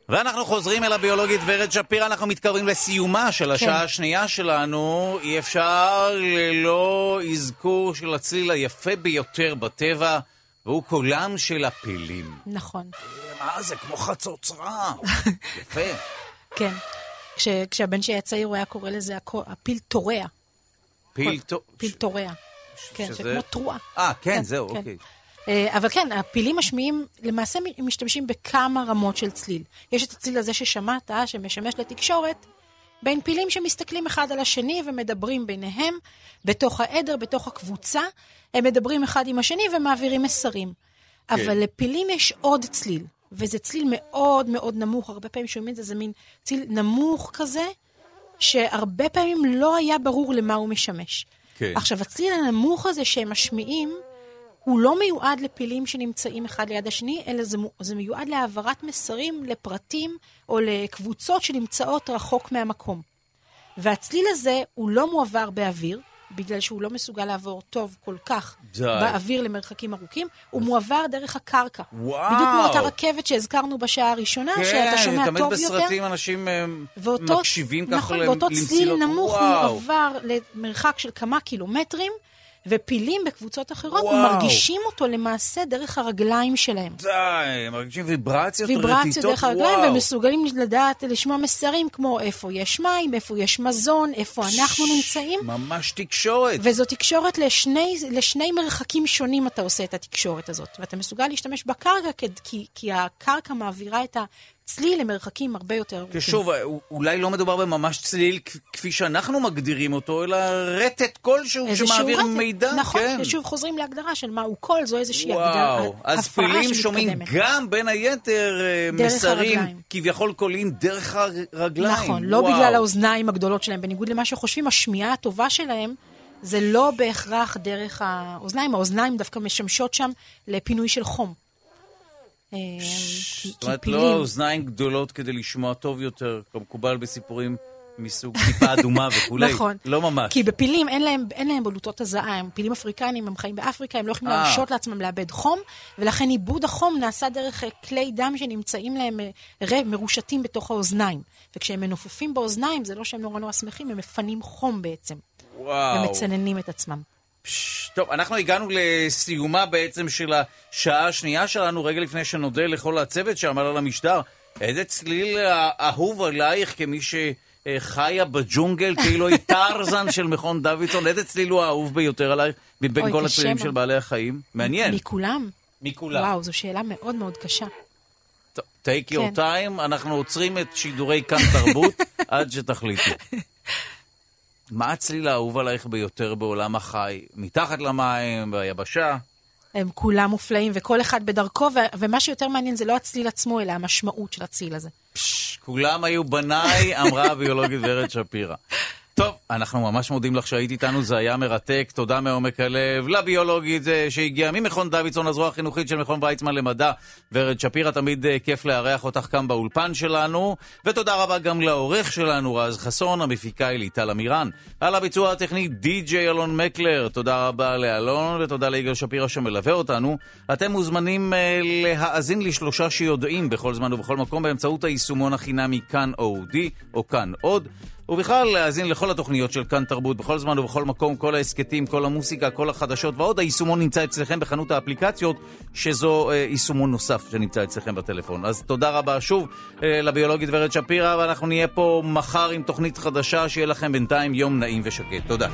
ואנחנו חוזרים אל הביולוגית ורד שפירא, אנחנו מתקרבים לסיומה של השעה כן. השנייה שלנו. אי אפשר ללא אזכור של הצליל היפה ביותר בטבע, והוא קולם של הפילים. נכון. מה זה? כמו חצוצרה. יפה. כן. כש, כשהבן שלי היה צעיר, הוא היה קורא לזה הפיל תורע. פיל תורע? פיל תורע. כן, שזה... כמו תרועה. אה, כן, כן, זהו, כן. אוקיי. אה, אבל כן, הפילים משמיעים, למעשה משתמשים בכמה רמות של צליל. יש את הצליל הזה ששמעת, שמשמש לתקשורת, בין פילים שמסתכלים אחד על השני ומדברים ביניהם, בתוך העדר, בתוך הקבוצה, הם מדברים אחד עם השני ומעבירים מסרים. כן. אבל לפילים יש עוד צליל, וזה צליל מאוד מאוד נמוך, הרבה פעמים שומעים את זה, זה מין צליל נמוך כזה, שהרבה פעמים לא היה ברור למה הוא משמש. כן. עכשיו, הצליל הנמוך הזה שהם משמיעים, הוא לא מיועד לפילים שנמצאים אחד ליד השני, אלא זה, זה מיועד להעברת מסרים לפרטים או לקבוצות שנמצאות רחוק מהמקום. והצליל הזה הוא לא מועבר באוויר, בגלל שהוא לא מסוגל לעבור טוב כל כך די. באוויר למרחקים ארוכים, הוא מועבר דרך הקרקע. וואו. בדיוק כמו אותה רכבת שהזכרנו בשעה הראשונה, כן, שאתה שומע טוב יותר. כן, תמיד בסרטים אנשים אה, ואותו, מקשיבים ככה נכון, ואותו צליל נמוך וואו. הוא עבר למרחק של כמה קילומטרים. ופילים בקבוצות אחרות וואו. מרגישים אותו למעשה דרך הרגליים שלהם. די, הם מרגישים ויברציות רטיטות, ויברציות דרך הרגליים, והם מסוגלים לדעת, לשמוע מסרים כמו איפה יש מים, איפה יש מזון, איפה ש... אנחנו נמצאים. ממש תקשורת. וזו תקשורת לשני, לשני מרחקים שונים אתה עושה את התקשורת הזאת. ואתה מסוגל להשתמש בקרקע, כי, כי הקרקע מעבירה את ה... צליל למרחקים הרבה יותר ארוכים. שוב, אולי לא מדובר בממש צליל כפי שאנחנו מגדירים אותו, אלא רטט כלשהו שמעביר רטט. מידע. נכון, כן. ושוב חוזרים להגדרה של מהו קול, זו איזושהי וואו, הגדרה, וואו, אז פילים שומעים גם בין היתר אה, מסרים הרגליים. כביכול קוליים דרך הרגליים. נכון, לא וואו. בגלל האוזניים הגדולות שלהם, בניגוד למה שחושבים, השמיעה הטובה שלהם זה לא בהכרח דרך האוזניים, האוזניים דווקא משמשות שם לפינוי של חום. אה, זאת אומרת, לא אוזניים גדולות כדי לשמוע טוב יותר, כמקובל בסיפורים מסוג טיפה אדומה וכולי. נכון. לא ממש. כי בפילים אין להם, אין להם בלוטות הזעה, הם פילים אפריקנים, הם חיים באפריקה, הם לא יכולים אה. להרשות לעצמם לאבד חום, ולכן עיבוד החום נעשה דרך אה, כלי דם שנמצאים להם מרושתים בתוך האוזניים. וכשהם מנופפים באוזניים, זה לא שהם נורא נורא שמחים, הם מפנים חום בעצם. וואו. ומצננים את עצמם. טוב, אנחנו הגענו לסיומה בעצם של השעה השנייה שלנו, רגע לפני שנודה לכל הצוות שעמל על המשדר. איזה צליל אהוב עלייך כמי שחיה בג'ונגל, כאילו היא טרזן של מכון דוידסון, איזה צליל הוא האהוב ביותר עלייך מבין כל הצלילים של בעלי החיים? מעניין. מכולם? מכולם. וואו, זו שאלה מאוד מאוד קשה. take your כן. time, אנחנו עוצרים את שידורי כאן תרבות עד שתחליטי. מה הצליל האהוב עלייך ביותר בעולם החי? מתחת למים, ביבשה? הם כולם מופלאים, וכל אחד בדרכו, ו- ומה שיותר מעניין זה לא הצליל עצמו, אלא המשמעות של הצליל הזה. פש, כולם היו בניי, אמרה הביולוגית ורד שפירא. טוב, אנחנו ממש מודים לך שהיית איתנו, זה היה מרתק, תודה מעומק הלב לביולוגית אה, שהגיעה ממכון דוידסון, הזרוע החינוכית של מכון ויצמן למדע, ורד שפירא, תמיד אה, כיף לארח אותך כאן באולפן שלנו, ותודה רבה גם לעורך שלנו, רז חסון, המפיקה היא ליטל אמירן, על הביצוע הטכני די.ג'יי אלון מקלר, תודה רבה לאלון, ותודה ליגאל שפירא שמלווה אותנו. אתם מוזמנים uh, להאזין לשלושה שיודעים בכל זמן ובכל מקום באמצעות היישומון החינמי כאן אודי, או כאן עוד. ובכלל להאזין לכל התוכניות של כאן תרבות, בכל זמן ובכל מקום, כל ההסכתים, כל המוסיקה, כל החדשות ועוד. היישומון נמצא אצלכם בחנות האפליקציות, שזו אה, יישומון נוסף שנמצא אצלכם בטלפון. אז תודה רבה שוב אה, לביולוגית ורד שפירא, ואנחנו נהיה פה מחר עם תוכנית חדשה, שיהיה לכם בינתיים יום נעים ושקט. תודה.